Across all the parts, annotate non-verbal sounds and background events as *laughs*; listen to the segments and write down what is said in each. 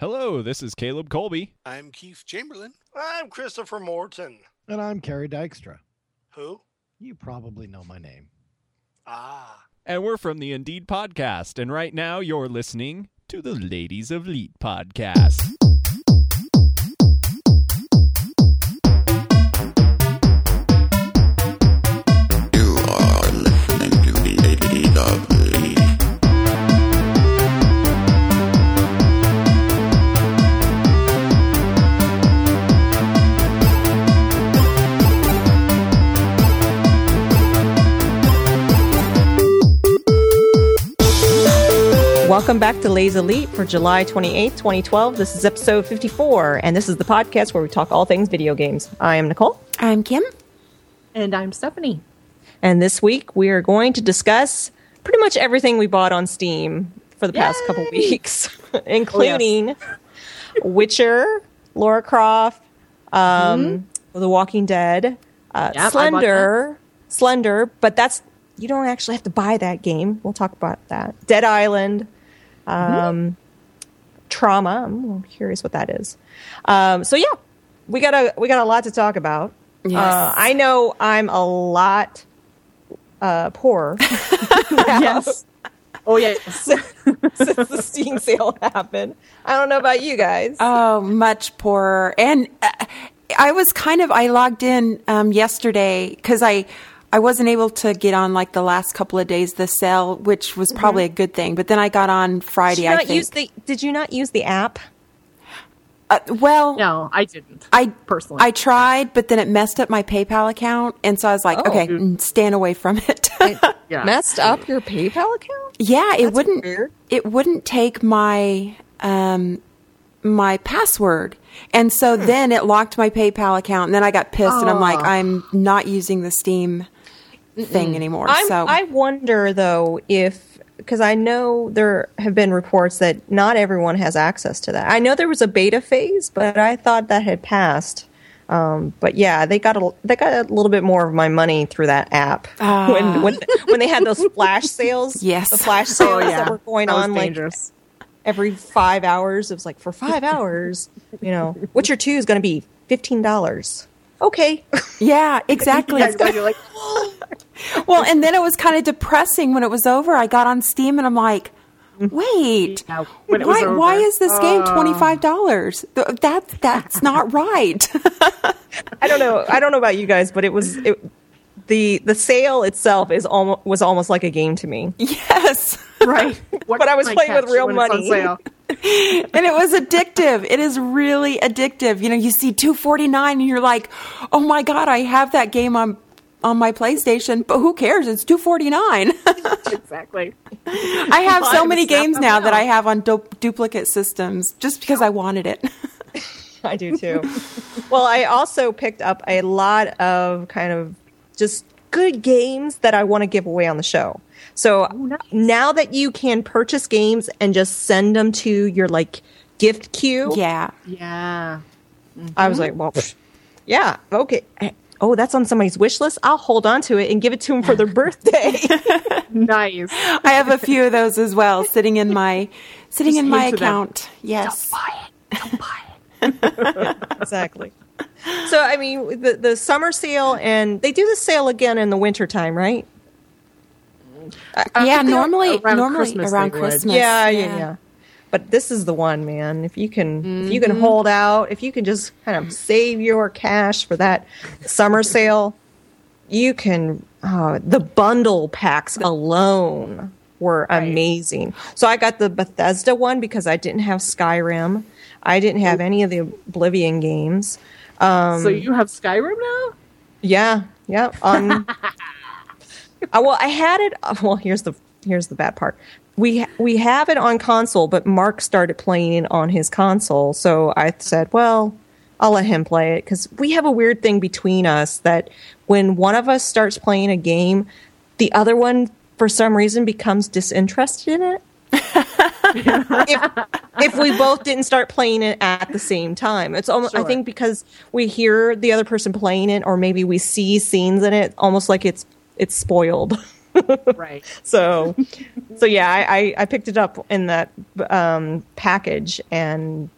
Hello, this is Caleb Colby. I'm Keith Chamberlain. I'm Christopher Morton. And I'm Carrie Dykstra. Who? You probably know my name. Ah. And we're from the Indeed Podcast. And right now you're listening to the Ladies of Leet Podcast. Welcome back to Lays Elite for July 28th, 2012. This is episode 54, and this is the podcast where we talk all things video games. I am Nicole, I'm Kim. And I'm Stephanie. and this week we are going to discuss pretty much everything we bought on Steam for the past couple weeks, *laughs* including Witcher, Laura Croft, um, The Walking Dead, uh, Yep, Slender, Slender, but that's you don't actually have to buy that game. We'll talk about that. Dead Island, um, Trauma. I'm curious what that is. Um, so yeah, we got a we got a lot to talk about. Yes. Uh, I know I'm a lot uh, poorer *laughs* *laughs* Yes. Oh, yes. *laughs* since the Steam sale happened. I don't know about you guys. Oh, much poorer. And uh, I was kind of I logged in um, yesterday because I I wasn't able to get on like the last couple of days of the sale, which was probably a good thing. But then I got on did Friday. you I think. use the Did you not use the app? uh, well, No, I didn't. I personally. I tried, but then it messed up my PayPal account, and so I was like, Oh. okay, mm, stand away from *laughs* it. yeah. Messed up your PayPal account? Yeah, it wouldn't. weird. It wouldn't take my um my password, and so Hmm. then it locked my PayPal account, and then I got pissed, and I'm like, Oh. I'm not using the Steam thing anymore. I'm, so I wonder though if because I know there have been reports that not everyone has access to that. I know there was a beta phase, but I thought that had passed. Um, but yeah, they got a they got a little bit more of my money through that app *laughs* when when when they had those flash sales. Yes. the flash sales Oh, yeah. that were going That on like every five hours. It was like for five hours, you know, Witcher Two is going to be fifteen dollars. Okay, yeah, *laughs* exactly. Yeah, you're like, *laughs* well, and then it was kind of depressing when it was over. I got on Steam, and I'm like. Wait, Yeah, when it was why, why is this game oh. twenty five dollars? That that's *laughs* not right. I don't know. I don't know about you guys, but it was it, the the sale itself is almost was almost like a game to me. yes. right. What But I was playing with real when on money. And it was addictive. It is really addictive. You know, you see 249 and you're like, "Oh my god, I have that game on on my PlayStation, but who cares? It's 249." *laughs* Exactly. I have so Buy many games now that. I have on du- duplicate systems just because I wanted it. *laughs* I do too. well, I also picked up a lot of kind of just good games that I want to give away on the show. So oh, now that you can purchase games and just send them to your like gift queue, yeah. Yeah. I was like, well, mm-hmm. yeah, okay. Oh, that's on somebody's wish list. I'll hold on to it and give it to them for their *laughs* birthday. *laughs* Nice. I have a few of those as well sitting in my sitting Just in my into them. account. Yes. *laughs* exactly. So I mean, the the summer sale and they do the sale again in the wintertime, right? yeah, normally around normally Christmas around. Christmas. Yeah, yeah, yeah. But this is the one, man. If you can, if you can hold out, if you can just kind of save your cash for that summer sale, you can. Uh, the bundle packs alone were amazing. So I got the Bethesda one because I didn't have Skyrim. I didn't have any of the Oblivion games. so you have Skyrim now? Yeah, yeah. On, *laughs* uh, well, I had it. uh, Well, here's the here's the bad part. We we have it on console, but Mark started playing on his console, so I said, well, I'll let him play it because we have a weird thing between us that when one of us starts playing a game, the other one for some reason becomes disinterested in it. *laughs* if, if we both didn't start playing it at the same time. It's almost I think because we hear the other person playing it or maybe we see scenes in it almost like it's it's spoiled. right. *laughs* so so yeah I, I i picked it up in that um package and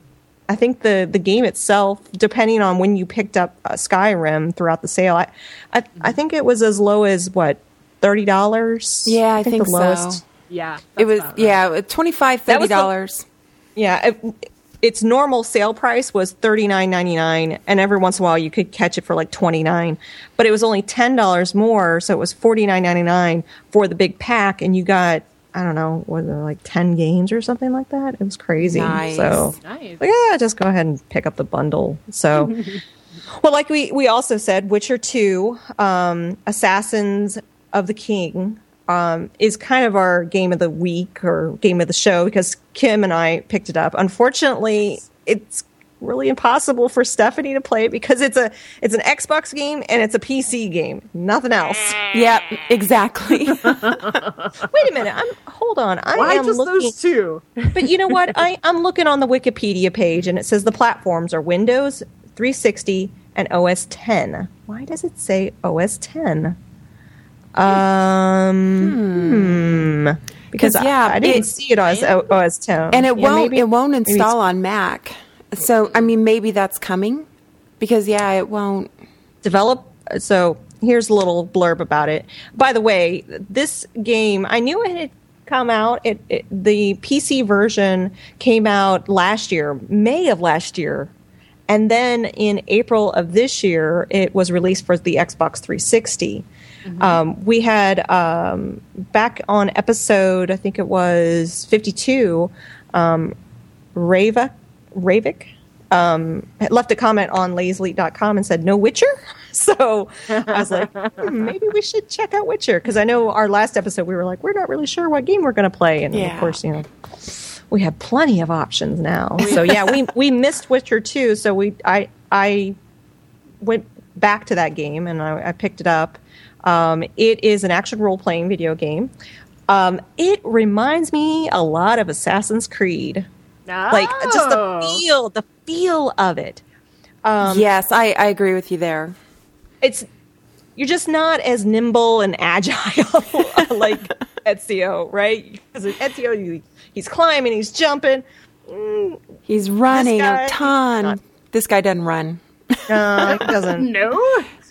i think the the game itself depending on when you picked up uh, skyrim throughout the sale i i, I think it was as low as what thirty dollars Yeah, I think the so. lowest Yeah. It was right. yeah, twenty five thirty was the- dollars. yeah it, its normal sale price was thirty nine ninety nine, and every once in a while you could catch it for like twenty nine, but it was only ten dollars more, so it was forty nine ninety nine for the big pack, and you got I don't know, was it like ten games or something like that? It was crazy. Nice. So Nice. like, yeah, just go ahead and pick up the bundle. So, *laughs* well, like we we also said, Witcher Two, um, Assassins of the King, um, is kind of our game of the week or game of the show because Kim and I picked it up. Unfortunately, it's really impossible for Stephanie to play it because it's a it's an Xbox game and it's a PC game, nothing else. Yep, exactly. *laughs* Wait a minute, I'm hold on. I Why am just looking. those two? But you know what? I, I'm looking on the Wikipedia page and it says the platforms are Windows 360 and OS 10. Why does it say OS 10? Um, hmm. Because Because, yeah, I, I didn't it- see it as OS 10. and it Yeah, won't maybe- it won't install on Mac. So I mean maybe that's coming. Because yeah, it won't develop so here's a little blurb about it by the way this game i knew it had come out it, it the pc version came out last year may of last year and then in april of this year it was released for the xbox 360 um, we had um, back on episode i think it was 52 um, Rava, Ravik um, left a comment on lazely.com and said, No Witcher? *laughs* So I was like, hmm, maybe we should check out Witcher. Because I know our last episode, we were like, We're not really sure what game we're going to play. And Yeah. of course, you know, we have plenty of options now. So yeah, we, *laughs* we missed Witcher too. So we, I, I went back to that game and I, I picked it up. Um, it is an action role playing video game. Um, it reminds me a lot of Assassin's Creed like just the Oh. feel the feel of it Um, Yes, I, I agree with you there. it's you're just not as nimble and *laughs* agile *laughs* like Ezio, right? Because Ezio, you, he's climbing, he's jumping. Mm, He's running guy- a ton. not- this guy doesn't run. no, he doesn't. *laughs* No.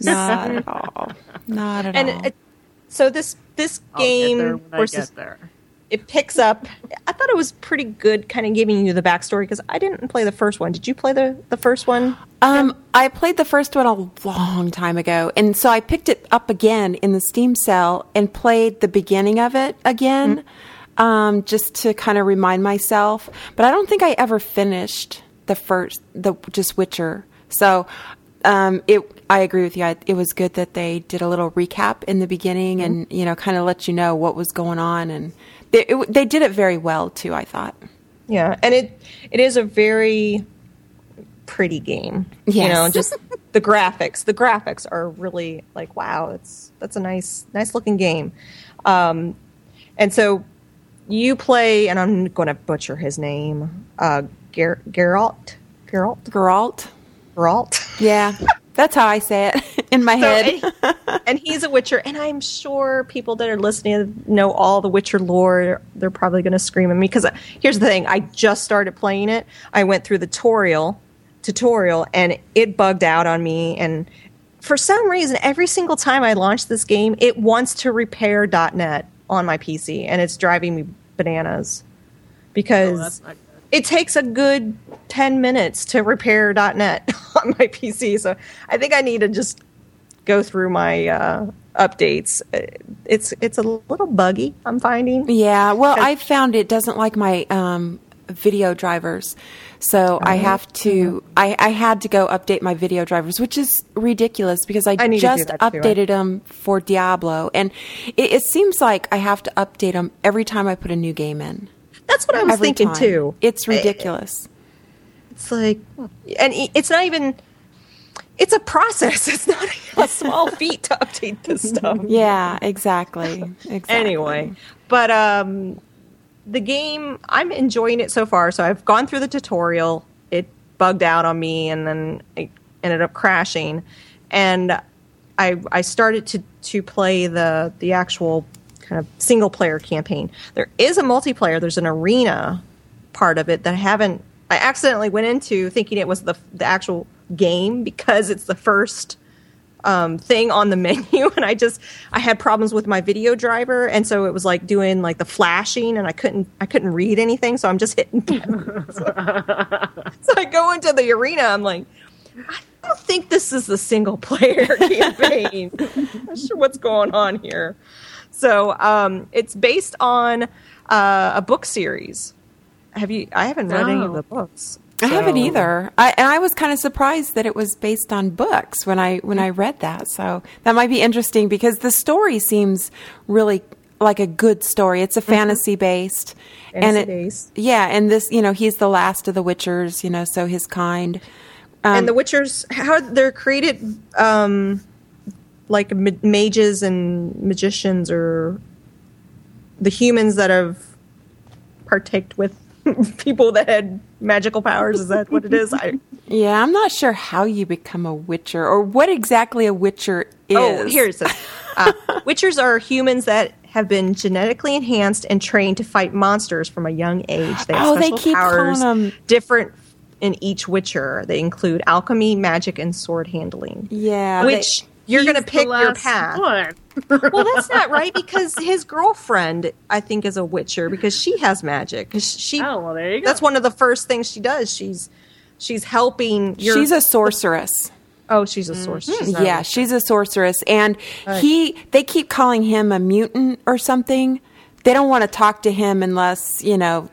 Not at all. Not at And all. it, so this this I'll game there when versus it picks up. I thought it was pretty good, kind of giving you the backstory because I didn't play the first one. Did you play the the first one? Um, I played the first one a long time ago, and so I picked it up again in the Steam sale and played the beginning of it again, um, just to kind of remind myself. But I don't think I ever finished the first, the just Witcher. So, um, it. I agree with you. I, it was good that they did a little recap in the beginning, and you know, kind of let you know what was going on, and they it, they did it very well too. I thought. Yeah, and it it is a very pretty game. You know, just *laughs* the graphics. The graphics are really like wow, it's that's a nice nice looking game. Um, and so you play, and I'm going to butcher his name, uh, Ger- Geralt, Geralt, Geralt. Geralt. Yeah, that's how I say it *laughs* in my So, head. and, and he's a Witcher, and I'm sure people that are listening know all the Witcher lore. They're probably going to scream at me because uh, here's the thing: I just started playing it. I went through the tutorial, tutorial, and it bugged out on me. And for some reason, every single time I launch this game, it wants to repair .NET on my PC, and it's driving me bananas oh, because Oh, that's not good. It takes a good 10 minutes to repair .NET *laughs* on my PC. So I think I need to just go through my uh, updates. Uh, It's it's a little buggy. I'm finding. Yeah, well, I found it doesn't like my um, video drivers, so I Uh-huh. have to. I, I had to go update my video drivers, which is ridiculous because I, I need to do just that too. updated them for Diablo, and it, it seems like I have to update them every time I put a new game in. That's what I was every thinking time. too. It's ridiculous. It's like, and it's not even. It's a process. *laughs* It's not a small *laughs* feat to update this stuff. yeah, exactly. Exactly. anyway but um the game i'm enjoying it so far so i've gone through the tutorial it bugged out on me and then it ended up crashing and i i started to to play the the actual kind of single player campaign. There is a multiplayer. There's an arena part of it that I haven't. I accidentally went into thinking it was the the actual game because it's the first um, thing on the *laughs* menu, and I just I had problems with my video driver, and so it was like doing like the flashing, and I couldn't I couldn't read anything, so I'm just hitting. *laughs* so, *laughs* so I go into the arena. I'm like, I don't think this is the single player campaign. I'm not sure what's going on here. So um, it's based on uh, a book series. Have you? I haven't read any of Oh. the books. I haven't either. I, and I was kind of surprised that it was based on books when I when I read that. So that might be interesting because the story seems really like a good story. It's a fantasy based, and it, Fantasy-based. yeah. And this, you know, he's the last of the Witchers. You know, so his kind. Um, and the Witchers, how they're created, um, like ma- mages and magicians, or the humans that have partaked with *laughs* people that had magical powers. Is that what it is? I, Yeah, I'm not sure how you become a Witcher or what exactly a Witcher is. Oh, here it. Uh, *laughs* Witchers are humans that have been genetically enhanced and trained to fight monsters from a young age. They have Oh, they special keep powers calling 'em- different in each Witcher. They include alchemy, magic, and sword handling. Yeah, Which you're going to pick your path. *laughs* well, that's not right because his girlfriend, I think, is a Witcher because she has magic. 'Cause she, Oh, well, there you go. that's one of the first things she does. She's she's helping. Your, she's a sorceress. oh, she's a sorceress. She's not a Yeah, witcher. she's a sorceress, and he. They keep calling him a mutant or something. They don't want to talk to him unless you know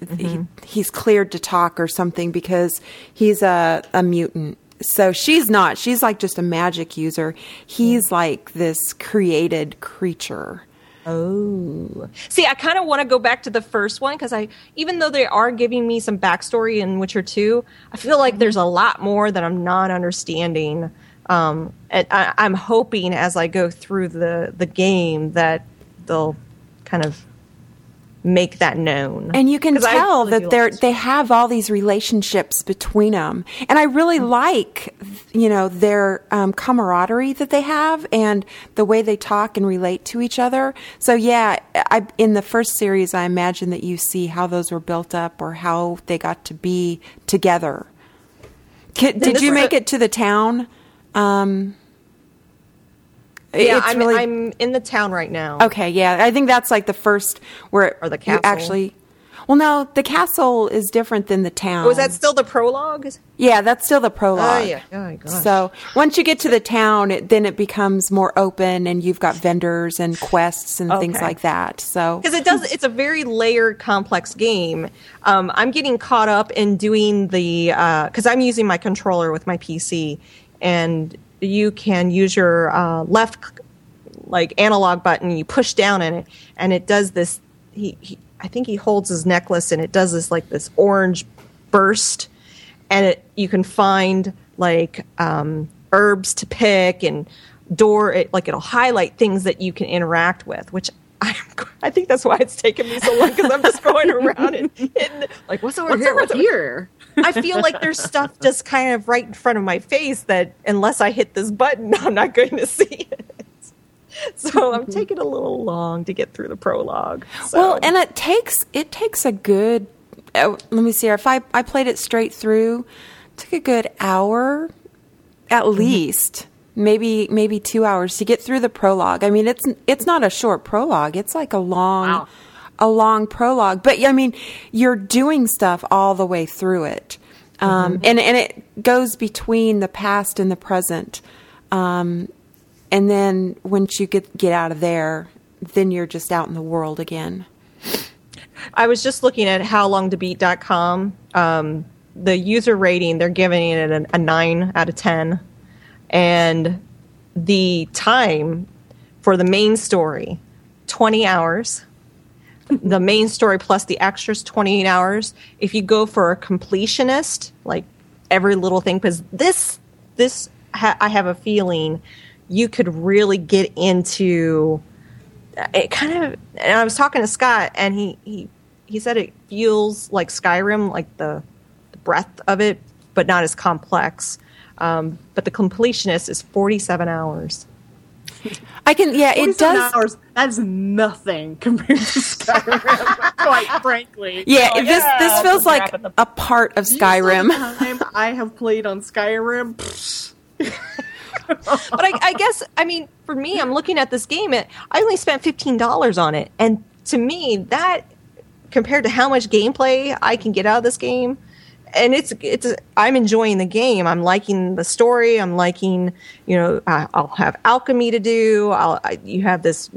he, mm-hmm. he's cleared to talk or something because he's a a mutant. So she's not. She's like just a magic user. He's like this created creature. Oh, see, I kind of want to go back to the first one because I, even though they are giving me some backstory in Witcher Two, I feel like there's a lot more that I'm not understanding. Um, and I, I'm hoping as I go through the the game that they'll kind of make that known. And you can tell really that they're they have all these relationships between them, and I really Mm-hmm. like you know their um, camaraderie that they have and the way they talk and relate to each other. So yeah, I, in the first series, I imagine that you see how those were built up or how they got to be together. Did you make it to the town? Um, yeah, I'm, really- I'm in the town right now. Okay, yeah, I think that's like the first where Or the castle. actually. Well, no, the castle is different than the town. Oh, that still the prologue? Yeah, that's still the prologue. Oh, yeah. Oh, my gosh. So once you get to the town, it, then it becomes more open, and you've got vendors and quests and things like that. So because it does it's a very layered complex game um, i'm getting caught up in doing the because i'm using my controller with my pc and you can use your uh, left like analog button you push down in it and it does this he, he i think he holds his necklace and it does this like this orange burst and it you can find like um, herbs to pick and door it like it'll highlight things that you can interact with which I, I think that's why it's taken me so long because I'm just going *laughs* around and hitting, *laughs* like what's over What's here? What's over here? *laughs* I feel like there's stuff just kind of right in front of my face that unless I hit this button, I'm not going to see it. So I'm taking a little long to get through the prologue. So. well, and it takes it takes a good. Uh, let me see. If I I played it straight through, it took a good hour, at Mm-hmm. Maybe maybe two hours to get through the prologue. I mean, it's it's not a short prologue. It's like a long, Wow. a long prologue. But I mean, you're doing stuff all the way through it, um, Mm-hmm. and and it goes between the past and the present. Um, and then once you get get out of there, then you're just out in the world again. I was just looking at howlongtobeat.com. Um, the user rating, they're giving it a, a 9 out of 10. And the time for the main story, 20 hours. the main story plus the extras, 28 hours. If you go for a completionist, like every little thing, because this, this, ha- I have a feeling you could really get into it kind of and I was talking to Scott and he he he said it feels like Skyrim like the, the breadth of it but not as complex um, but the completionist is 47 hours I can. Yeah, it 47 does. Hours, that's nothing compared to Skyrim, *laughs* quite frankly. Yeah, Like, this yeah, this feels like wrap it up. a part of Skyrim. Time I have played on Skyrim. *laughs* but I, I guess I mean for me, I'm looking at this game. It, I only spent fifteen dollars on it, and to me, that compared to how much gameplay I can get out of this game, and it's it's I'm enjoying the game. I'm liking the story. I'm liking you know I, I'll have alchemy to do. I'll I, you have this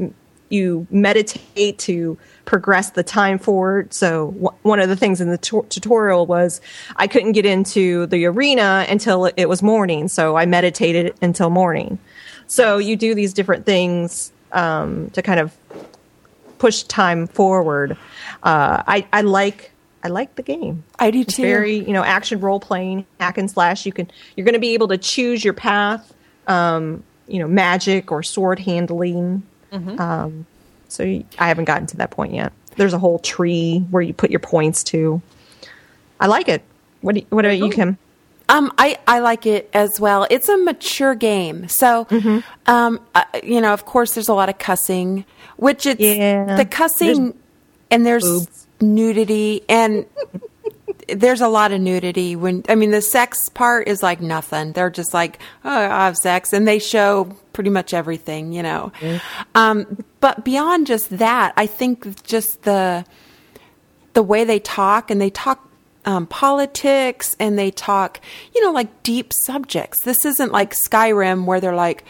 you meditate to progress the time forward. So w- one of the things in the tu- tutorial was I couldn't get into the arena until it was morning. So I meditated until morning. So you do these different things um, to kind of push time forward. Uh, I, I like I like the game. I do It's too. very you know action role playing hack and slash. You can you're going to be able to choose your path. Um, you know magic or sword handling. Um, so I haven't gotten to that point yet. There's a whole tree where you put your points to. I like it. What do you, what about you, Kim? Um, I, I like it as well. It's a mature game, so um, uh, you know, of course, there's a lot of cussing, which it's Yeah. the cussing, and there's boobs. Nudity, and there's a lot of nudity. When I mean, the sex part is like nothing. They're just like, oh, I have sex, and they show pretty much everything, you know. Um, but beyond just that, I think just the the way they talk and they talk um, politics and they talk, you know, like deep subjects. This isn't like Skyrim where they're like,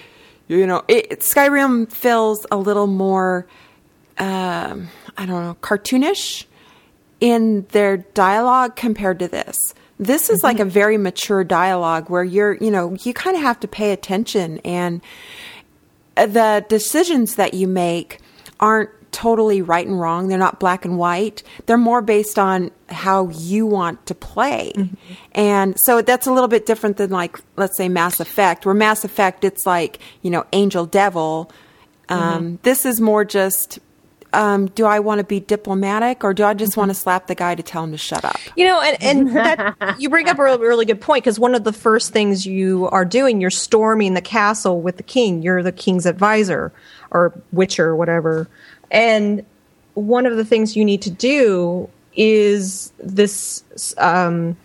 you know, it, it- Skyrim feels a little more, um, I don't know, cartoonish in their dialogue compared to this. This is like a very mature dialogue where you're, you know, you kind of have to pay attention and uh, the decisions that you make aren't totally right and wrong. They're not black and white. They're more based on how you want to play. And so that's a little bit different than like let's say Mass Effect, where Mass Effect it's like, you know, angel devil. Um, This is more just um, do I want to be diplomatic or do I just want to slap the guy to tell him to shut up? You know, and, and *laughs* that, you bring up a really, really good point because one of the first things you are doing, you're storming the castle with the king. You're the king's advisor or witcher or whatever. And one of the things you need to do is this, um,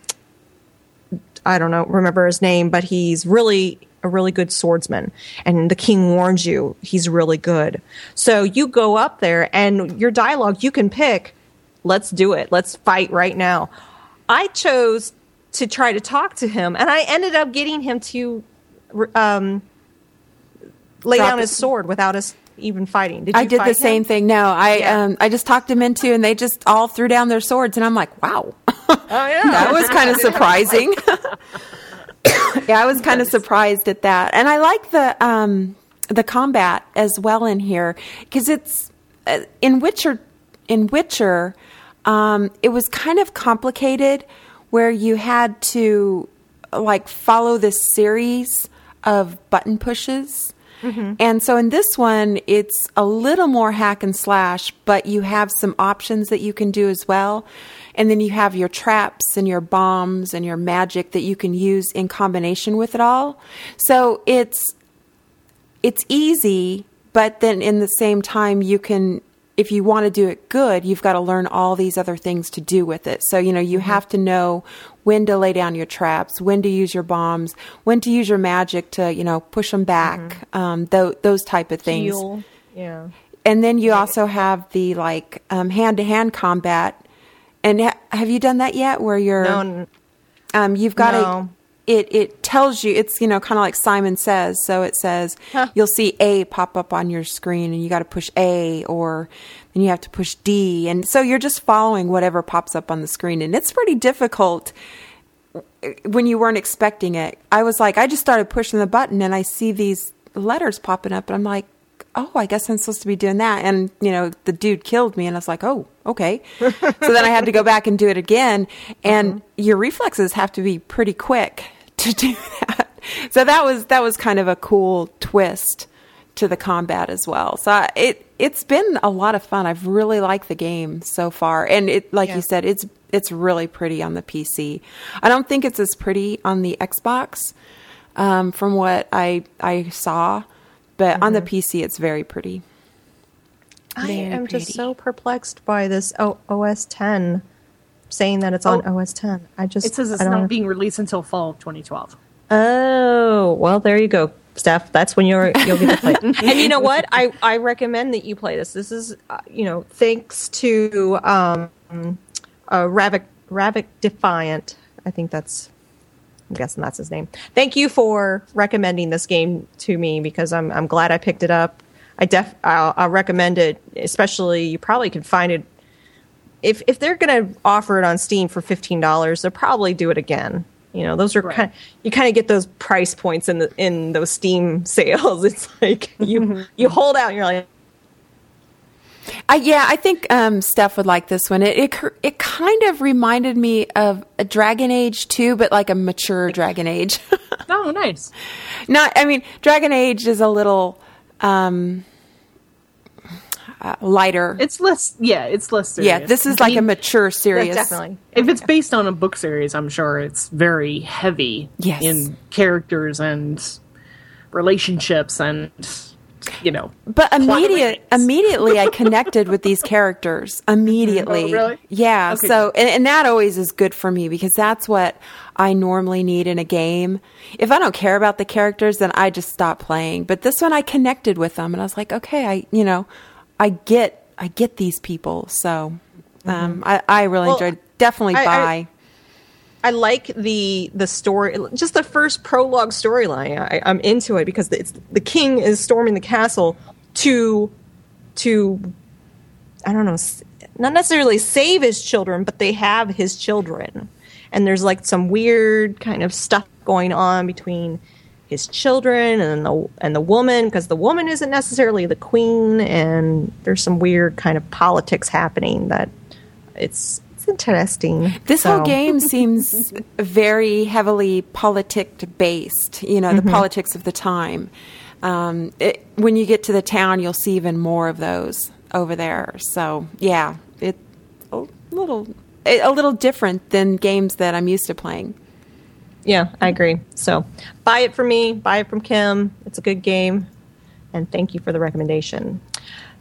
I don't know, remember his name, but he's really a really good swordsman. And the king warns you he's really good. So you go up there and your dialogue, you can pick, let's do it. Let's fight right now. I chose to try to talk to him and I ended up getting him to um, lay Drop down his sword without us even fighting. Did you I did the same him? thing. No, I Yeah. um, I just talked him into, and they just all threw down their swords, and I'm like, wow, Oh, yeah. *laughs* that was kind of *laughs* surprising. *laughs* *coughs* yeah, I was kind of surprised at that, and I like the um, the combat as well in here because it's uh, in Witcher. In Witcher, um, it was kind of complicated where you had to like follow this series of button pushes. And so in this one, it's a little more hack and slash, but you have some options that you can do as well. And then you have your traps and your bombs and your magic that you can use in combination with it all. So it's it's easy, but then in the same time you can if you want to do it good, you've got to learn all these other things to do with it. So, you know, you mm-hmm. have to know when to lay down your traps, when to use your bombs, when to use your magic to, you know, push them back, mm-hmm. um, th- those type of things. Heal. Yeah. And then you also have the like hand to hand combat. And ha- have you done that yet? Where you're No, um, you've got No. to. It it tells you it's you know kind of like Simon says. So it says you'll see A pop up on your screen, and you got to push A, or then you have to push D, and so you're just following whatever pops up on the screen, and it's pretty difficult when you weren't expecting it. I was like, I just started pushing the button, and I see these letters popping up, and I'm like, oh, I guess I'm supposed to be doing that. And, you know, the dude killed me, and I was like, oh, okay. *laughs* so then I had to go back and do it again. And your reflexes have to be pretty quick *laughs* to do that. So that was that was kind of a cool twist to the combat as well. So I, it it's been a lot of fun. I've really liked the game so far, and it like Yeah. you said, it's it's really pretty on the PC. I don't think it's as pretty on the Xbox, um, from what I I saw, but on the PC, it's very pretty. I Very am just so perplexed by this o- OS 10 saying that it's on Oh. OS 10. I just It says it's don't not being released until fall of 2012. Oh, well, there you go, Steph. That's when you're you'll get to play. *laughs* and you know what? I I recommend that you play this. This is uh, you know thanks to um, uh, Ravik Ravik Defiant. I think that's. I'm guessing that's his name. Thank you for recommending this game to me because I'm I'm glad I picked it up. I def I'll, I'll recommend it, especially you probably can find it if if they're going to offer it on Steam for fifteen dollars, they'll probably do it again. You know, those are Right. kind. You kind of get those price points in the in those Steam *laughs* sales. It's like you mm-hmm. you hold out, and you're like, I, yeah, I think um, Steph would like this one. It, it it kind of reminded me of a Dragon Age 2, but like a mature Dragon Age. *laughs* Oh, nice. Not, I mean, Dragon Age is a little um, uh, lighter. It's less, yeah, it's less serious. yeah, this is I like a mean, mature, serious. definitely. If it's based on a book series, I'm sure it's very heavy Yes. in characters and relationships and, you know. But immediate, *laughs* immediately, I connected with these characters. *laughs* Immediately, Oh, really? Yeah. Okay. So, and, and that always is good for me because that's what I normally need in a game. If I don't care about the characters, then I just stop playing. But this one, I connected with them, and I was like, okay, I, you know, I get, I get these people. So, um, I, I really Well, enjoyed. Definitely I- buy. I like the the story, just the first prologue storyline. I, I'm into it because it's the king is storming the castle to to I don't know, not necessarily save his children, but they have his children, and there's like some weird kind of stuff going on between his children and the and the woman because the woman isn't necessarily the queen, and there's some weird kind of politics happening that it's interesting. This whole game seems very heavily politic based, you know, Mm-hmm. the politics of the time. Um, it, when you get to the town, you'll see even more of those over there. So, yeah, it a little a a little different than games that I'm used to playing. Yeah, I agree. So buy it from me, buy it from Kim. It's a good game. And thank you for the recommendation.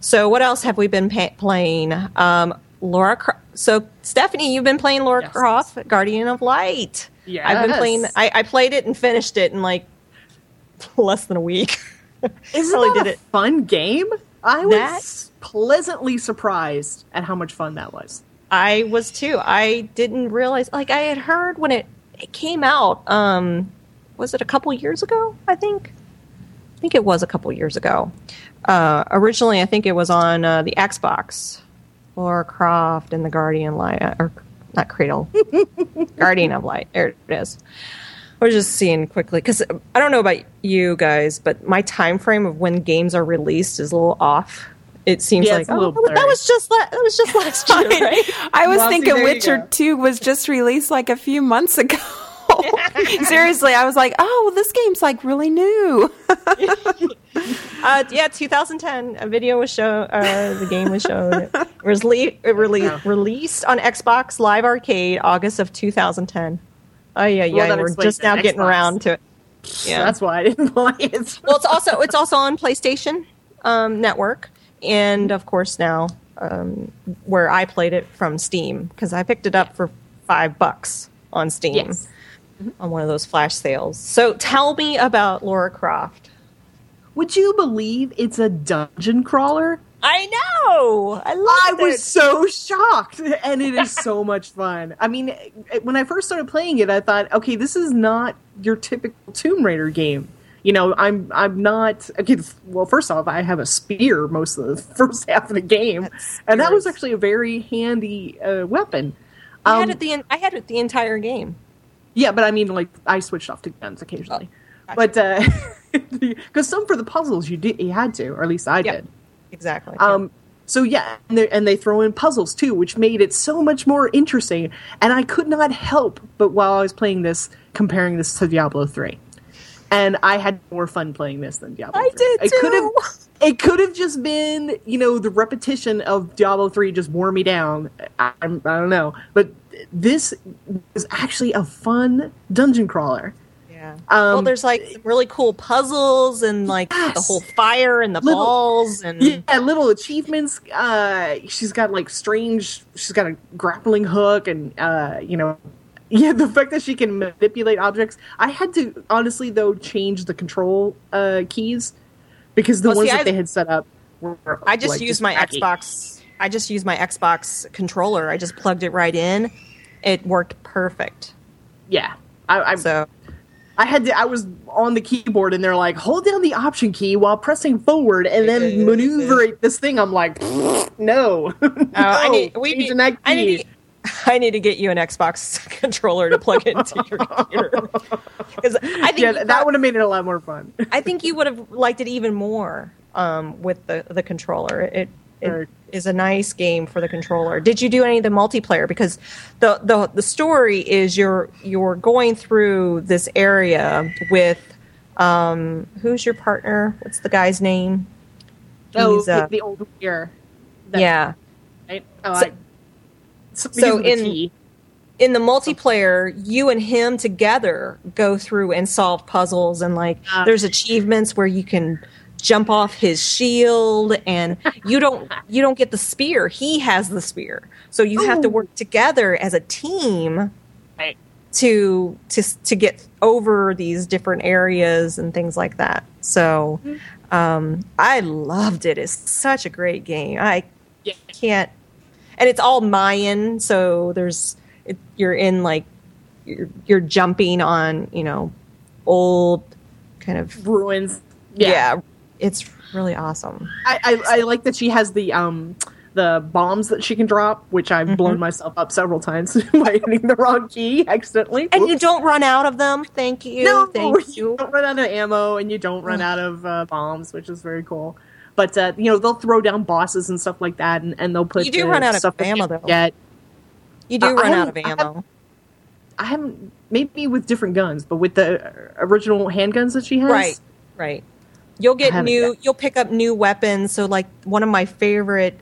So, what else have we been pa- playing? Um, Laura. So, Stephanie, you've been playing Laura Yes. Croft, Guardian of Light. Yeah, I've been playing. I, I played it and finished it in like less than a week. *laughs* Isn't Probably that did a it. fun game? I was That- pleasantly surprised at how much fun that was. I was too. I didn't realize. Like I had heard when it it came out. Um, was it a couple years ago? I think. I think it was a couple years ago. Uh, originally, I think it was on uh, the Xbox. Laura Croft and the Guardian Light, uh, or not Cradle, *laughs* Guardian of Light. There it is. We're just seeing quickly because I don't know about you guys, but my time frame of when games are released is a little off. It seems Yeah, like it's a oh, little that was- that blurry. was just la- that was just *laughs* last year, right? I was Well, thinking there you Witcher 2 was just released like a few months ago. *laughs* Seriously, I was like, oh, well, this game's like really new. *laughs* Uh, yeah, 2010. A video was shown. Uh, the game was shown. It was le- it rele- released on Xbox Live Arcade August of 2010. Oh yeah, yeah. that we're just it. now getting around to it. Yeah. That's why I didn't *laughs* play it. well, it's also it's also on PlayStation um, Network, and of course now um, where I played it from Steam because I picked it up for five bucks on Steam Yes. On one of those flash sales. So tell me about Laura Croft. Would you believe it's a dungeon crawler? I know. I love it. I was so shocked, *laughs* and it is so *laughs* much fun. I mean, when I first started playing it, I thought, okay, this is not your typical Tomb Raider game. You know, I'm I'm not okay. Well, first off, I have a spear most of the *laughs* first half of the game, and that was actually a very handy uh, weapon. I had Um, it the I had it the entire game. Yeah, but I mean, like I switched off to guns occasionally, Oh, but *laughs* because some for the puzzles you did you had to, or at least I Yeah. did. Exactly. Um, so yeah, and they, and they throw in puzzles too, which made it so much more interesting. And I could not help but while I was playing this, comparing this to Diablo three, and I had more fun playing this than Diablo. I 3. did It could too. have. It could have just been, you know, the repetition of Diablo three just wore me down. I, I'm- don't know, but this was actually a fun dungeon crawler. Yeah. Um, well, there's like really cool puzzles and like the whole fire and the Little- balls and Yeah, little achievements. Uh, she's got like strange. She's got a grappling hook, and uh, you know, *laughs* yeah, the fact that she can manipulate objects. I had to honestly though change the control uh, keys because the Well, ones see, that I- they had set up were. I just like, used my wacky. Xbox. I just used my Xbox controller. I just plugged it right in. It worked perfect. Yeah, I, I, So I had to. I was on the keyboard, and they're like, "Hold down the Option key while pressing forward, and then mm-hmm. maneuver this thing." I'm like, "No, *laughs* Oh, I need we need, I key." need *laughs* I need to get you an Xbox *laughs* controller to plug into your *laughs* computer because I think yeah, you that, would have made it a lot more fun. I think you would have liked it even more um, with the the controller. It, Right. it is a nice game for the controller. Did you do any of the multiplayer? Because the the the story is you're you're going through this area with um, who's your partner? What's the guy's name? Oh, He's, uh, the, the old year. Yeah. Right? Oh, So- I, so, in- in the multiplayer, you and him together go through and solve puzzles, and like Ah. there's achievements where you can jump off his shield, and *laughs* you don't you don't get the spear. He has the spear, so you have to work together as a team Right. to to to get over these different areas and things like that. So um, I loved it. It's such a great game. I Yeah. can't, and it's all Mayan. So there's it, you're in like you're you're jumping on you know old kind of ruins. yeah. Yeah, it's really awesome. I, I, I like that she has the um the bombs that she can drop, which I've Mm-hmm. blown myself up several times *laughs* by hitting the wrong key accidentally. And you don't run out of them. Thank you. no, Thank *laughs* you. don't run out of ammo, and you don't run out of uh, bombs, which is very cool. But uh, you know they'll throw down bosses and stuff like that, and, and they'll put You do uh, run out of ammo, you though. Get. You do I- I run out of haven't- I ammo. I haven't maybe with different guns, but with the original handguns that she has, Right, right. You'll get new. yet. You'll pick up new weapons. So, like one of my favorite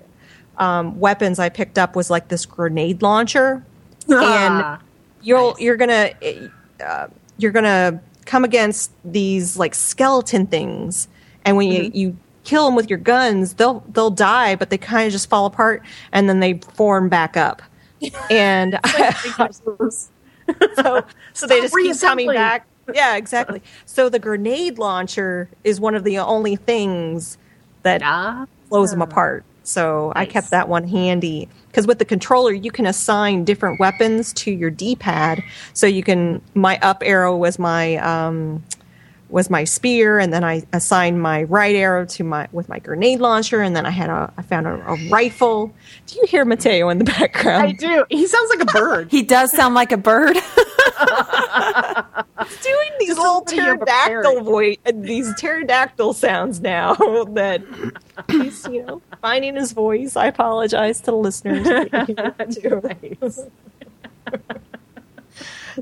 um, weapons I picked up was like this grenade launcher, Ah, you'll Nice. you're gonna uh, you're gonna come against these like skeleton things, and when Mm-hmm. you you kill them with your guns, they'll they'll die, but they kind of just fall apart and then they form back up, *laughs* and *laughs* so so they just keep coming back. Yeah, exactly. So the grenade launcher is one of the only things that ah, blows them apart. So I kept that one handy because with the controller you can assign different weapons to your D-pad. So you can my up arrow was my um, was my spear, and then I assigned my right arrow to my with my grenade launcher, and then I had a I found a, a rifle. Do you hear Mateo in the background? I do. He sounds like a bird. *laughs* He does sound like a bird. *laughs* He's doing these Just little somebody of a pterodactyl parrot. voice, uh, these pterodactyl sounds now *laughs* that he's you know finding his voice. I apologize to the listeners.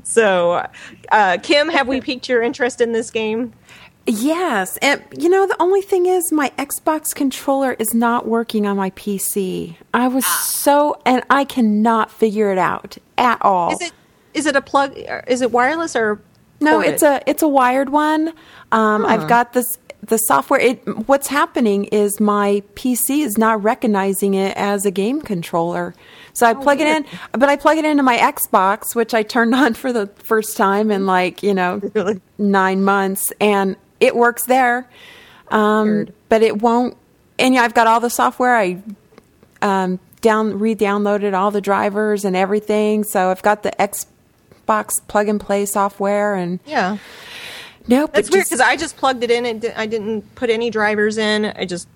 So, uh, Kim, have we piqued your interest in this game? yes, and you know the only thing is my Xbox controller is not working on my PC. I was so and I cannot figure it out at all. Is it is it a plug? Is it wireless or No, ported? it's a it's a wired one. Um, I've got this the software. It what's happening is my PC is not recognizing it as a game controller. So I plug it in, but I plug it into my Xbox, which I turned *laughs* on for the first time in like you know Really? nine months, and it works there. Um, but it won't. And yeah, I've got all the software. I um, down re-downloaded all the drivers and everything. So I've got the Xbox plug and play software, and yeah. nope, That's weird because I just plugged it in and I didn't put any drivers in. I just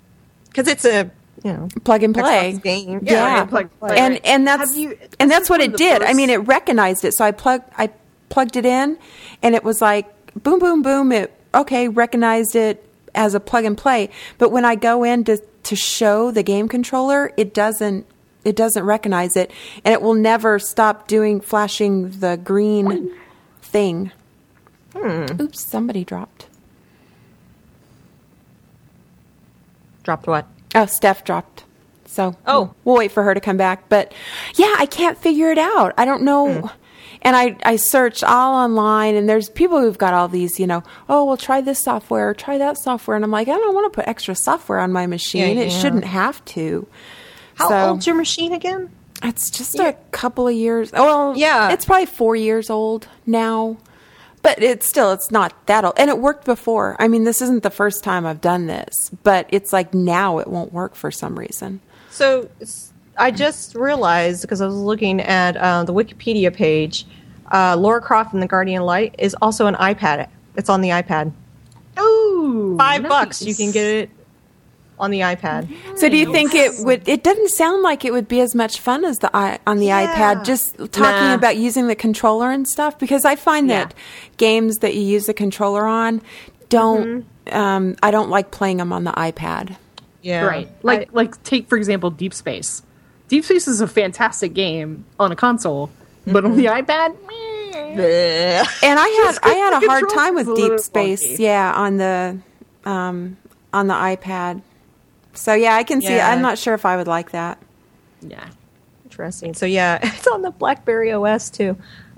because it's a you know plug and play Xbox game. Yeah, right, plug and play. and and that's you- and that's what it of the did. I mean, it recognized it. So I plugged I plugged it in, and it was like boom, boom, boom. It okay recognized it as a plug and play. But when I go in to to show the game controller, it doesn't it doesn't recognize it, and it will never stop doing flashing the green thing. Hmm. Oops! Somebody dropped. Dropped what? Oh, Steph dropped. So Oh. we'll, we'll wait for her to come back. But yeah, I can't figure it out. I don't know. Mm. and I, I searched all online and there's people who've got all these, you know, oh, well, try this software, try that software. And I'm like, I don't want to put extra software on my machine. Yeah, it yeah. shouldn't have to. How So- old's your machine again? It's just a couple of years. Well, Yeah. it's probably four years old now, but it's still it's not that old, and it worked before. I mean, this isn't the first time I've done this, but it's like now it won't work for some reason. So I just realized because I was looking at uh, the Wikipedia page, uh, Lara Croft and the Guardian Light is also an iPad. It's on the iPad. Oh, Five nice. bucks, you can get it on the iPad. So, do you think it would? It doesn't sound like it would be as much fun as the i on the Yeah. iPad. Just talking Nah. about using the controller and stuff, because I find that games that you use the controller on don't. Um, I don't like playing them on the iPad. Yeah, Right. Like like take for example Deep Space. Deep Space is a fantastic game on a console, but on the iPad. And I *laughs* had I had a hard time with Deep Space, funky. yeah, on the um, on the iPad. So yeah, I can see. Yeah. I'm not sure if I would like that. yeah. interesting. So yeah, *laughs* it's on the BlackBerry OS too. *laughs*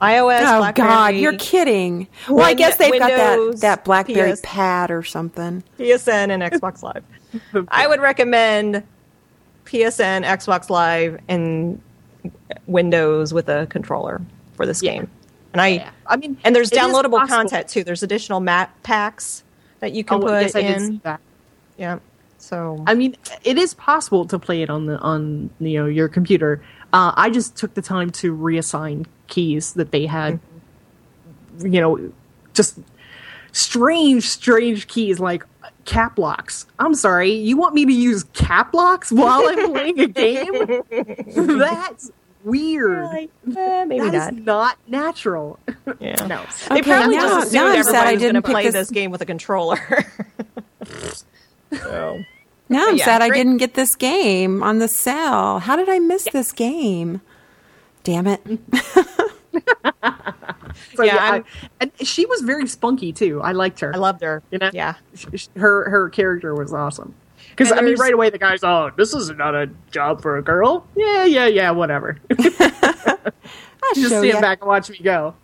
iOS. oh BlackBerry, God, you're kidding. Well, I guess they've got that that BlackBerry PS. pad or something. PSN and Xbox *laughs* Live. I would recommend PSN, Xbox Live, and Windows with a controller for this Yeah. game. And I Yeah. I mean, and there's downloadable content too. There's additional map packs that you can Oh, put yes, I did see in. That. Yeah. So I mean, it is possible to play it on the on you know your computer. Uh, I just took the time to reassign keys that they had. You know, just strange, strange keys like cap locks. I'm sorry, you want me to use cap locks while I'm playing a game? *laughs* That's weird. like, eh, maybe That is not. not natural. Yeah. no. They Okay, probably now- just now assumed I'm everybody was going to didn't play this- this game with a controller. *laughs* so Now I'm Yeah, sad I didn't get this game on the sale. How did I miss this game? Damn it! *laughs* So, Yeah, yeah, I- and she was very spunky too. I liked her. I loved her. You know? Yeah. Sh- sh- her her character was awesome. Because I mean, right away the guy's, oh, this is not a job for a girl. Yeah, yeah, yeah, whatever. *laughs* *laughs* I'll Just show stand ya. back and watch me go.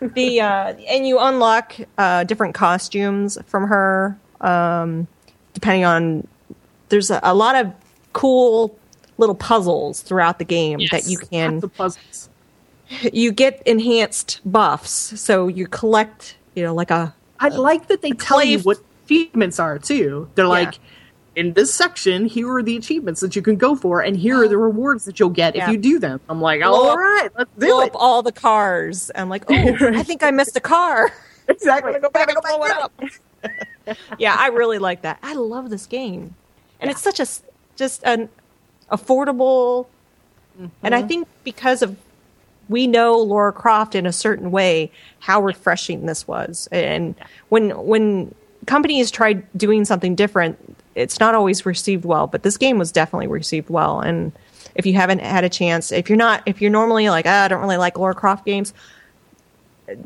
the uh, and you unlock uh, different costumes from her um, depending on there's a, a lot of cool little puzzles throughout the game that you can Lots of puzzles. you get enhanced buffs so you collect you know like a I like that they tell you what achievements are too. They're like, in this section, here are the achievements that you can go for, and here are the rewards that you'll get Yeah. if you do them. I'm like, Blow all up- let's do blow it. up all the cars i'm like *laughs* oh i think i missed a car Exactly. *laughs* go back and blow it up *laughs* yeah i really like that. I love this game. And it's such a just an affordable and i think because of we know lara croft in a certain way how refreshing this was. And when when companies try doing something different it's not always received well but this game was definitely received well. And if you haven't had a chance if you're not if you're normally like ah, i don't really like lara croft games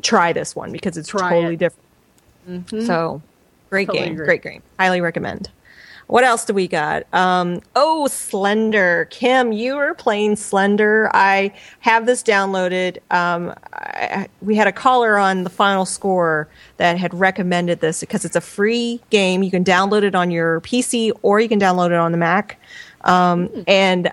try this one because it's Try totally it. different. So great Totally game agree. great game highly recommend what else do we got? Um, oh, Slender. Kim, you were playing Slender. I have this downloaded. Um, I, we had a caller on the final score that had recommended this because it's a free game. You can download it on your PC or you can download it on the Mac. Um, and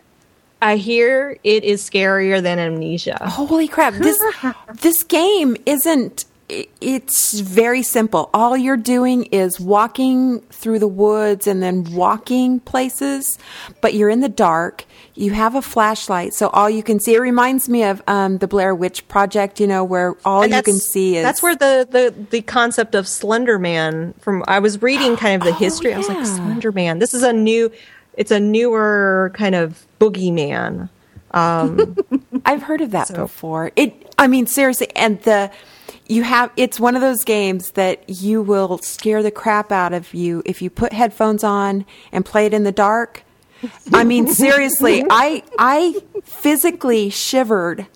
I hear it is scarier than Amnesia. Holy crap! This *laughs* this game isn't. It's very simple. All you're doing is walking through the woods and then walking places, but you're in the dark. You have a flashlight, so all you can see. It reminds me of um, the Blair Witch Project. You know, where all you can see is that's where the, the the concept of Slender Man from I was reading kind of the Oh, history. I was like. Slender Man. This is a new it's a newer kind of boogeyman. *laughs* I've heard of that So- before. It, I mean, seriously, and the you have it's one of those games that you will scare the crap out of you if you put headphones on and play it in the dark. I mean, seriously, *laughs* I I physically shivered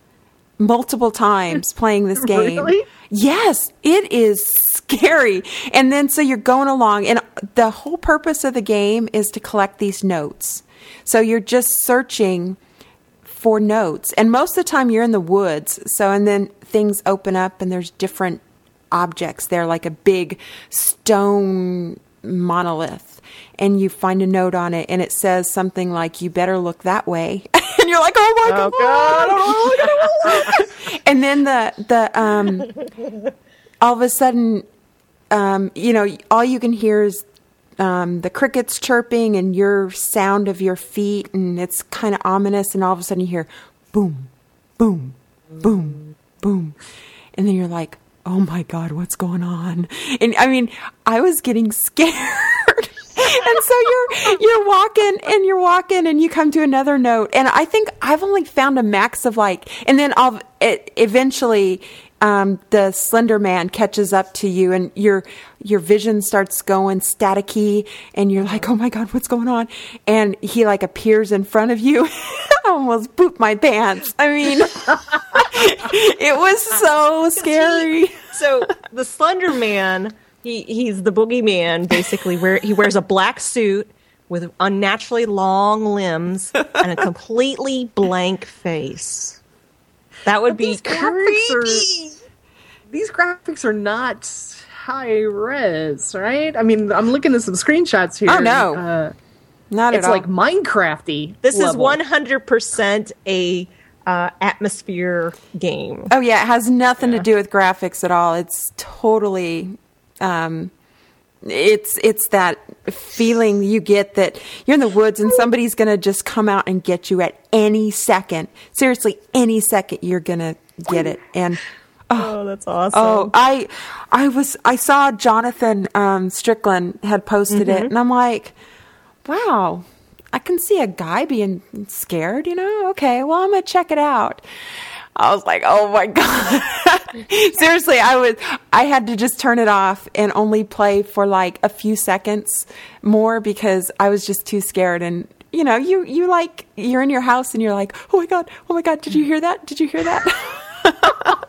multiple times playing this game. Really? Yes, it is scary. And then so you're going along, and the whole purpose of the game is to collect these notes. So you're just searching for notes. And most of the time you're in the woods. So, and then things open up and there's different objects there, like a big stone monolith. And you find a note on it and it says something like, you better look that way. *laughs* and you're like, oh my God. *laughs* and then the, the, um, all of a sudden, um, you know, all you can hear is um, the crickets chirping and your sound of your feet, and it's kind of ominous. And all of a sudden, you hear boom, boom, boom, boom, and then you're like, "Oh my god, what's going on?" And I mean, I was getting *laughs* scared. and so you're you're walking and you're walking and you come to another note and I think I've only found a max of like and then I'll it, eventually um, the Slender Man catches up to you, and your your vision starts going staticky, and you're like, "Oh my god, what's going on?" And he like appears in front of you. *laughs* Almost pooped my pants. I mean, *laughs* it was *laughs* so scary. So the Slender Man, he he's the boogeyman basically. Where he wears a black suit with unnaturally long limbs and a completely blank face. That would be these graphics are- These graphics are not high res, right? I mean, I'm looking at some screenshots here. Oh, no. Uh, Not it's at all. like Minecrafty. This is one hundred percent a uh, atmosphere game. Oh yeah, it has nothing to do with graphics at all. It's totally um it's it's that feeling you get that you're in the woods and somebody's going to just come out and get you at any second. Seriously, any second you're going to get it. And *sighs* Oh, that's awesome. oh, I I was I saw Jonathan um Strickland had posted it and I'm like, "Wow, I can see a guy being scared, you know? Okay, well, I'm going to check it out." I was like, "Oh my *laughs* god." *laughs* Seriously, I was I had to just turn it off and only play for like a few seconds more because I was just too scared and you know, you you like you're in your house and you're like, "Oh my god. Oh my god, did you hear that? Did you hear that?" *laughs*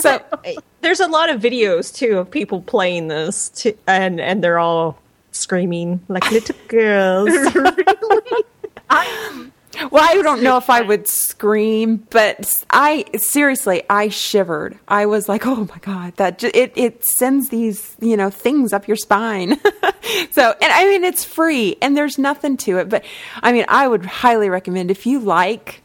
So- it, there's a lot of videos too of people playing this, to, and and they're all screaming like little girls. *laughs* Well, I don't know if I would scream, but I seriously, I shivered. I was like, "Oh my god, that ju- it it sends these you know things up your spine." *laughs* so, and I mean, it's free and there's nothing to it, but I mean, I would highly recommend if you like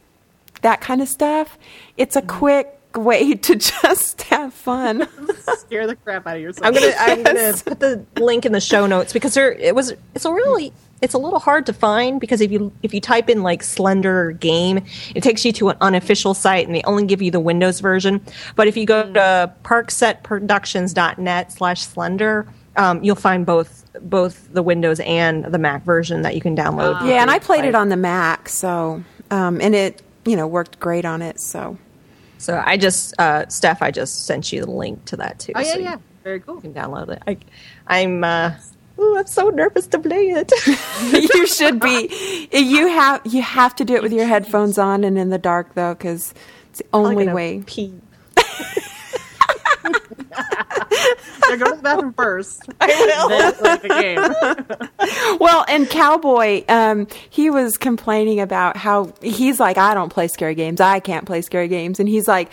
that kind of stuff. It's a mm-hmm. quick way *laughs* to just have fun. *laughs* scare the crap out of yourself. I'm gonna I'm gonna put the link in the show notes because there it was it's a really it's a little hard to find because if you if you type in like slender game it takes you to an unofficial site and they only give you the windows version. But if you go to parsecproductions.net slash slender um, you'll find both both the windows and the mac version that you can download. Yeah, and I played it on the Mac, so um, and it you know worked great on it. So. So i just uh steph i just sent you the link to that too Oh yeah, so yeah, very cool. You can download it. I, i'm uh ooh, i'm so nervous to play it *laughs* you should be. You have you have to do it with your headphones on and in the dark though, because it's the only way. pee. *laughs* Yeah, go to the bathroom first. I will. then play the game. *laughs* Well, and Cowboy, um, he was complaining about how he's like, I don't play scary games. I can't play scary games, and he's like,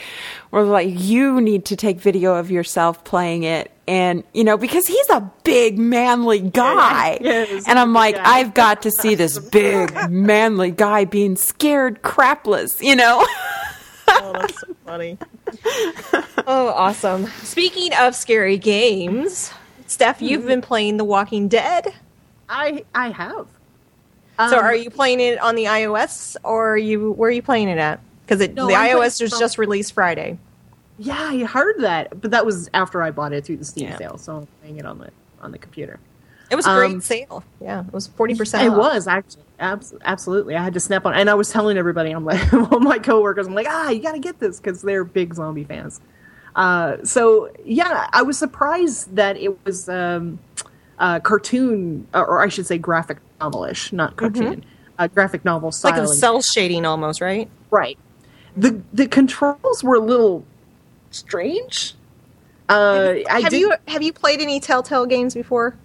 we're like, you need to take video of yourself playing it. And you know, because he's a big manly guy, *laughs* Yes, and I'm like, guy. I've got to see this big manly guy being scared crapless, you know. *laughs* Oh, that's so funny. *laughs* oh, awesome. Speaking of scary games, Steph, you've been playing The Walking Dead. I I have. So, Um, are you playing it on the iOS or are you where are you playing it at? Because No, the I'm iOS was from- just released Friday. Yeah, I heard that, but that was after I bought it through the Steam Yeah. sale, so I'm playing it on the on the computer. It was a great Um, sale. Yeah, it was forty percent. It was actually abs- absolutely. I had to snap on, and I was telling everybody, I'm like, *laughs* all my coworkers, I'm like, ah, you got to get this because they're big zombie fans. Uh, so yeah, I was surprised that it was um, uh, cartoon, or, I should say, graphic novelish, not cartoon, uh, graphic novel style, like a cel shading almost, right? right. The the controls were a little strange. Uh, I have did, you have you played any Telltale games before?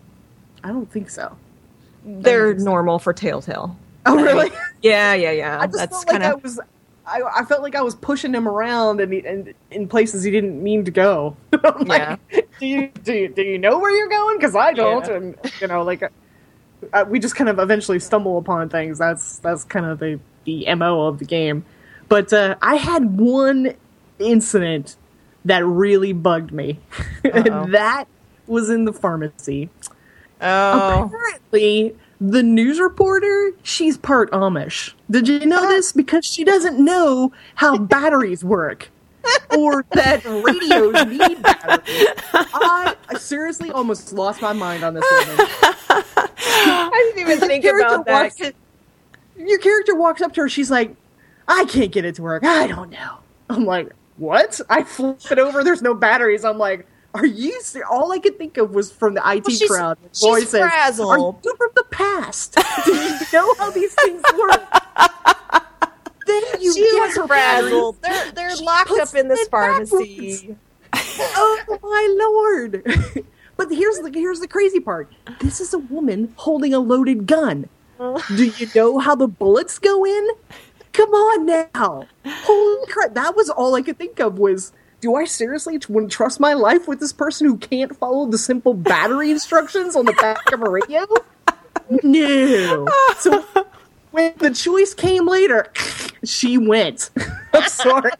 I don't think so. They're normal for Telltale. Oh, really? Yeah, yeah, yeah. I just That's felt like kind I was. I, I felt like I was pushing him around and, he, and in places he didn't mean to go. *laughs* I'm like, do you do you do you know where you're going? Because I don't, Yeah. and you know, like uh, we just kind of eventually stumble upon things. That's that's kind of the the mo of the game. But uh, I had one incident that really bugged me, *laughs* and that was in the pharmacy. Oh, Apparently, the news reporter, she's part Amish. Did you know this? Because she doesn't know how *laughs* batteries work. or that radios need batteries. I seriously almost lost my mind on this woman. *laughs* I didn't even think about that. walks- Your character walks up to her, she's like, I can't get it to work. I don't know. I'm like, what? I flip it over, there's no batteries. I'm like, are you ser-? All I could think of was from the IT Well, crowd. she's Voice says, frazzled. Are you from the past? Do you know how these things work? then *laughs* you she get was frazzled. They're they're She locked up in this pharmacy. *laughs* oh my lord! *laughs* but here's the here's the crazy part. This is a woman holding a loaded gun. Uh. Do you know how the bullets go in? Come on now! Holy crap! That was all I could think of was. Do I seriously want to trust my life with this person who can't follow the simple battery *laughs* instructions on the back of a radio? No. *laughs* So when the choice came later, *laughs* she went. I'm sorry.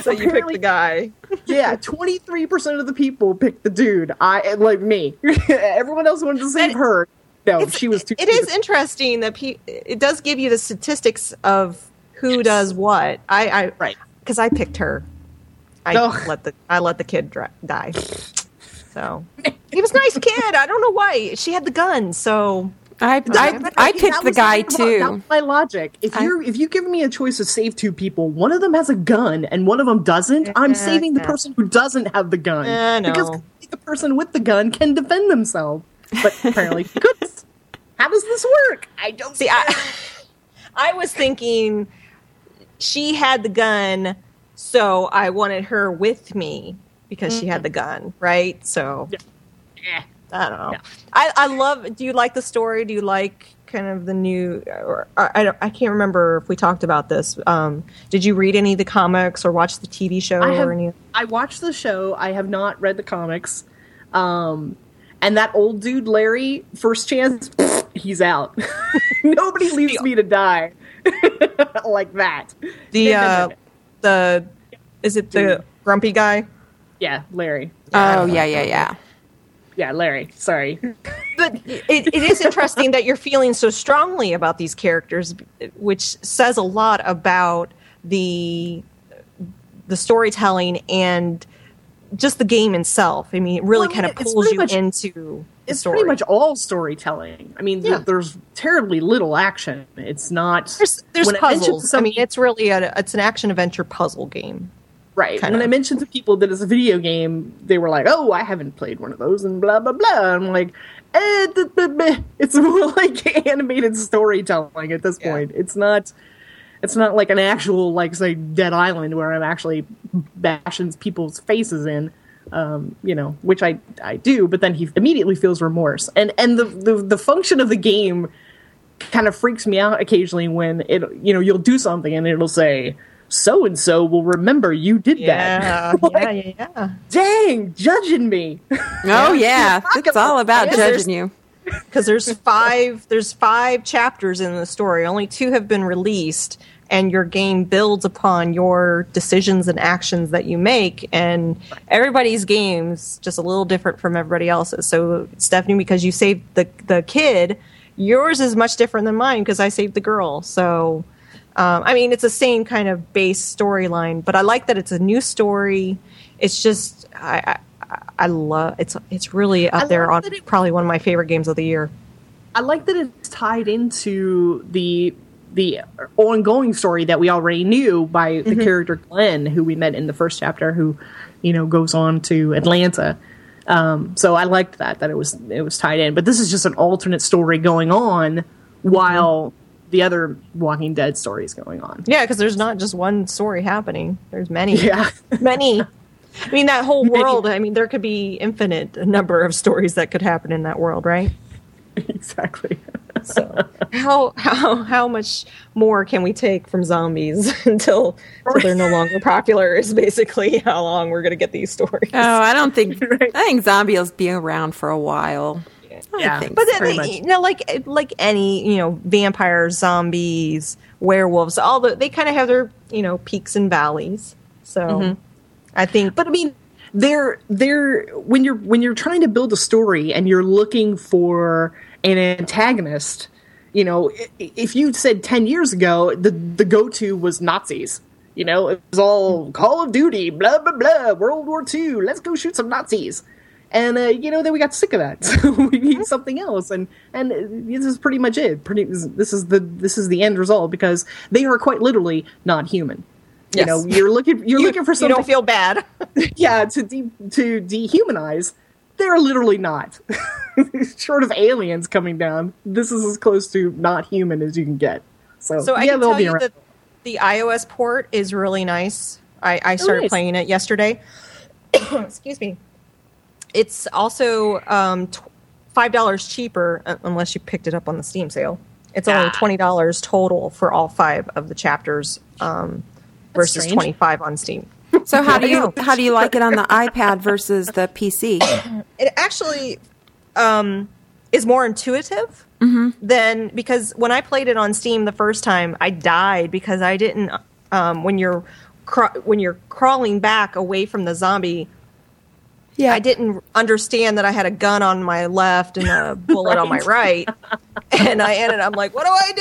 So you picked the guy. Yeah, twenty three percent of the people picked the dude. I like me. Everyone else wanted to save And her. No, she was too. It is interesting that pe- it does give you the statistics of who does what. I, I Right. because I picked her. I No. let the I let the kid dri- die. So he was a nice kid. I don't know why she had the gun. So I I, I picked the guy about- too. was my logic. If you're if you give me a choice to save two people, one of them has a gun and one of them doesn't. I'm saving the person who doesn't have the gun I know. because the person with the gun can defend themselves. But apparently, couldn't. How does this work? I don't see, I *laughs* I was thinking she had the gun, so I wanted her with me because she had the gun, right? So Eh. I don't know. Yeah. I, I love. Do you like the story? Do you like kind of the new? Or I I, don't, I can't remember if we talked about this. Um, did you read any of the comics or watch the TV show I have, or any? I watched the show. I have not read the comics. Um, and that old dude, Larry, first chance, *laughs* he's out. *laughs* Nobody leaves *laughs* me to die like that. The uh. The is it the Dude. grumpy guy? Yeah, Larry. Oh yeah, yeah, yeah. Yeah, Larry. Sorry. *laughs* But it, it is interesting that you're feeling so strongly about these characters, which says a lot about the the storytelling and just the game itself. I mean, it really Well, kind of pulls you much- into the It's story. pretty much all storytelling. I mean, th- there's terribly little action. It's not. there's there's when I puzzles. I mean, it's really a it's an action adventure puzzle game. Right. Kinda. When I mentioned to people that it's a video game, they were like, "Oh, I haven't played one of those," and blah blah blah. I'm like, eh, "It's *laughs* more like animated storytelling at this Yeah. point. It's not. It's not like an actual, like say, Dead Island where I'm actually bashing people's faces in." Um, you know, which I I do, but then he immediately feels remorse, and and the the, the function of the game kind of freaks me out occasionally when it you know you'll do something and it'll say so and so will remember you did Yeah, that. yeah, *laughs* yeah, yeah. Dang, judging me. Oh *laughs* yeah, Talk it's all about about- judging you. because there's five there's five chapters in the story only two have been released and your game builds upon your decisions and actions that you make and everybody's games just a little different from everybody else's so stephanie because you saved the the kid yours is much different than mine because i saved the girl so um, I mean, it's the same kind of base storyline, but I like that it's a new story. It's just I I, I love it's it's really up I there on it- probably one of my favorite games of the year. I like that it's tied into the the ongoing story that we already knew by the character Glenn, who we met in the first chapter, who you know goes on to Atlanta. Um, so I liked that that it was it was tied in, but this is just an alternate story going on while the other Walking Dead story is going on. Yeah, because there's not just one story happening. There's many, Yeah. *laughs* many. I mean, that whole *laughs* world. I mean, there could be infinite number of stories that could happen in that world, right? *laughs* exactly. So how how how much more can we take from zombies *laughs* until, until they're no longer popular? Is basically how long we're going to get these stories. Oh, I don't think *laughs* I think zombies will be around for a while. Yeah. think But then, they- much. you know, like like any you know, vampires, zombies, werewolves, all the they kind of have their you know peaks and valleys. So mm-hmm. I think, But I mean, they're they're when you're when you're trying to build a story and you're looking for an antagonist. You know, if you said ten years ago the the go to was Nazis. You know, it was all Call of Duty, blah blah blah, World War II. Let's go shoot some Nazis. And uh, you know, then we got sick of that, *laughs* so we need something else. And and this is pretty much it. Pretty, this is the this is the end result because they are quite literally not human. You Yes. know, you're looking you're you, looking for you something don't feel bad. *laughs* yeah to de- to dehumanize they're literally not *laughs* short of aliens coming down this is as close to not human as you can get so, So I yeah can they'll tell be you around that the iOS port is really nice. I, I started nice. playing it yesterday. *coughs* Excuse me. It's also um, five dollars cheaper uh, unless you picked it up on the Steam sale. It's only Ah. twenty dollars total for all five of the chapters um, versus twenty five on Steam. So how do you how do you like it on the iPad versus the PC? *coughs* it actually um, is more intuitive than because when I played it on Steam the first time, I died because I didn't. Um, when you're cra- when you're crawling back away from the zombie, Yeah, I didn't understand that I had a gun on my left and a *laughs* bullet on my right, and I ended. I'm like, what do I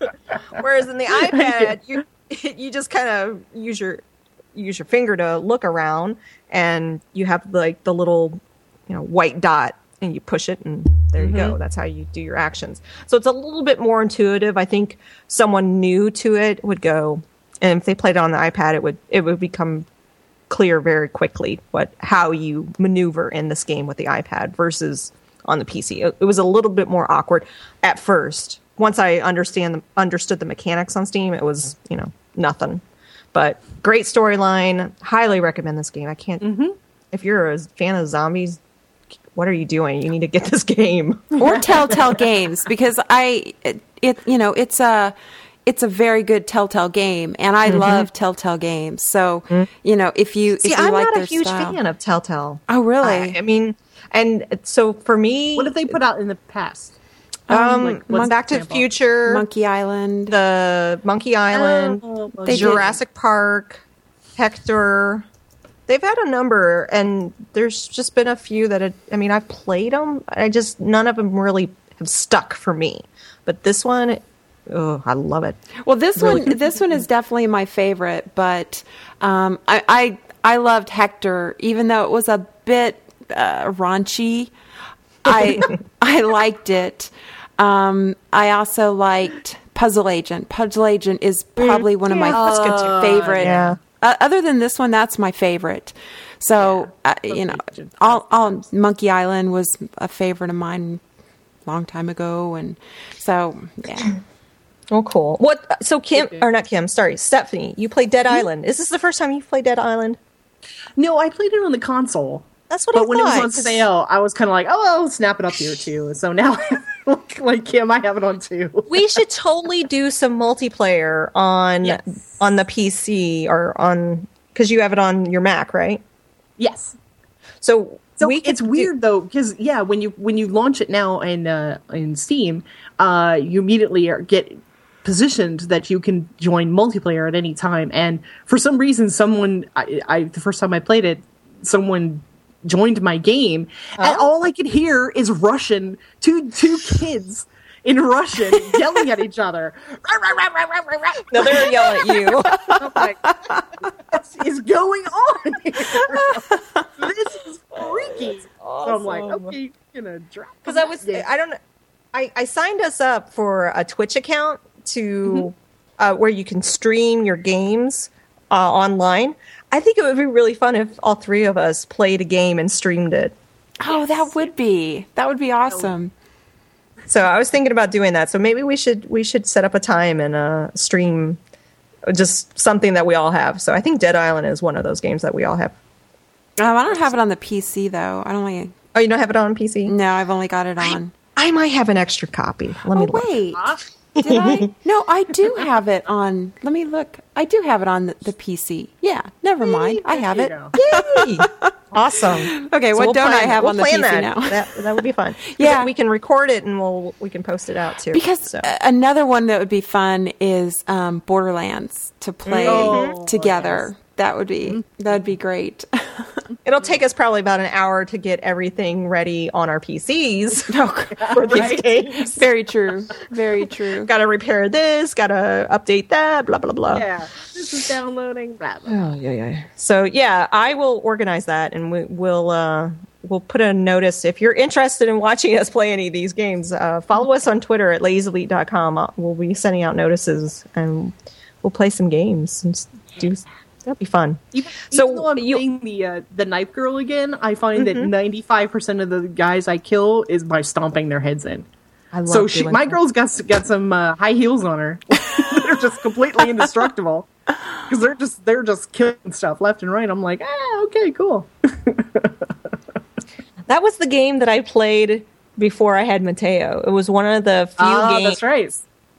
do? Ah! *laughs* Whereas in the iPad, you *laughs* you just kind of use your use your finger to look around, and you have like the little you know white dot, and you push it, and there you go. Mm-hmm. That's how you do your actions. So it's a little bit more intuitive. I think someone new to it would go, and if they played it on the iPad, it would it would become clear very quickly what how you maneuver in this game with the iPad versus on the PC. It, it was a little bit more awkward at first. Once I understand the, understood the mechanics on Steam, it was you know nothing. But great storyline. Highly recommend this game. I can't. Mm-hmm. If you're a fan of zombies, what are you doing? You need to get this *laughs* game. or Telltale Games because I it, it you know it's a it's a very good Telltale game and I mm-hmm. love Telltale Games. So mm-hmm. you know if you See, if you I'm like not a huge style. fan of Telltale. Oh really? I, I mean, and so for me, what have they put out in the past um, like, what's Back to the? Future, Monkey Island. the Monkey Island, Oh, They did. Jurassic Park, Hector. They've had a number, and there's just been a few that had, I mean, I've played them. I just none of them really have stuck for me. But this one, oh, I love it. Well, this one, this one is definitely my favorite, but um, I, I, I loved Hector, even though it was a bit uh, raunchy. I, *laughs* I liked it. Um, I also liked Puzzle Agent. Puzzle Agent is probably one of my that's favorite. Yeah. Uh, other than this one, that's my favorite. So uh, you know, all, all Monkey Island was a favorite of mine a long time ago, and so yeah. *clears throat* Oh, cool. What? So Kim or not Kim? Sorry, Stephanie. You played Dead Island. Is this the first time you've played Dead Island? no i played it on the console That's what but I when it was on sale i was kind of like oh i'll snap it up here too so now *laughs* like, like kim i have it on two we should totally do some multiplayer on Yes. on the PC or on because you have it on your Mac, right? yes So, So we it's do- weird though, because yeah, when you when you launch it now in uh, in Steam, uh, you immediately get positioned that you can join multiplayer at any time. And for some reason, someone I, I the first time I played it, someone joined my game, and Oh. all I could hear is Russian. Two two kids in Russian *laughs* yelling at each other. no, they're yelling at you. *laughs* I'm like, what is going on here? this is *laughs* freaky. So I'm like, okay, gonna drop. because I was. I don't I I signed us up for a Twitch account to uh, where you can stream your games uh, online. I think it would be really fun if all three of us played a game and streamed it. Oh, that would be that would be awesome. So I was thinking about doing that. So maybe we should we should set up a time and uh, stream just something that we all have. So I think Dead Island is one of those games that we all have. Um, I don't have it on the PC though. I don't like. Oh, you don't have it on PC? No, I've only got it on. I might have an extra copy. Let me Oh look. wait, did I? *laughs* No, I do have it on. Let me look. I do have it on the, the PC. Yeah, never mind. I have it. *laughs* Yay! *laughs* awesome. Okay, what don't I have on the plan PC that. now? That that would be fun. *laughs* Yeah. we can record it and we'll we can post it out too. Because so. uh, another one that would be fun is um, Borderlands to play Oh, together. That would be that would be great. *laughs* it'll take us probably about an hour to get everything ready on our PCs *laughs* no, *laughs* for these games. very true. Very true. Got to repair this. Got to update that. Blah blah blah. Yeah, this is downloading. Blah, blah. Oh yeah, yeah. So yeah, I will organize that, and we, we'll uh, we'll put a notice if you're interested in watching us play any of these games. Uh, follow us on Twitter at lazylete.com. Uh, We'll be sending out notices, and we'll play some games and s- do. That'll be fun. Even, So even though I'm you- playing the uh, the knife girl again, I find that Mm-hmm. 95 percent of the guys I kill is by stomping their heads in. I love So she, my that. girl's got got some uh, high heels on her. *laughs* they're just completely *laughs* indestructible because they're just they're just killing stuff left and right. I'm like, ah, okay, cool. *laughs* That was the game that I played before I had Mateo. It was one of the few Ah, games right.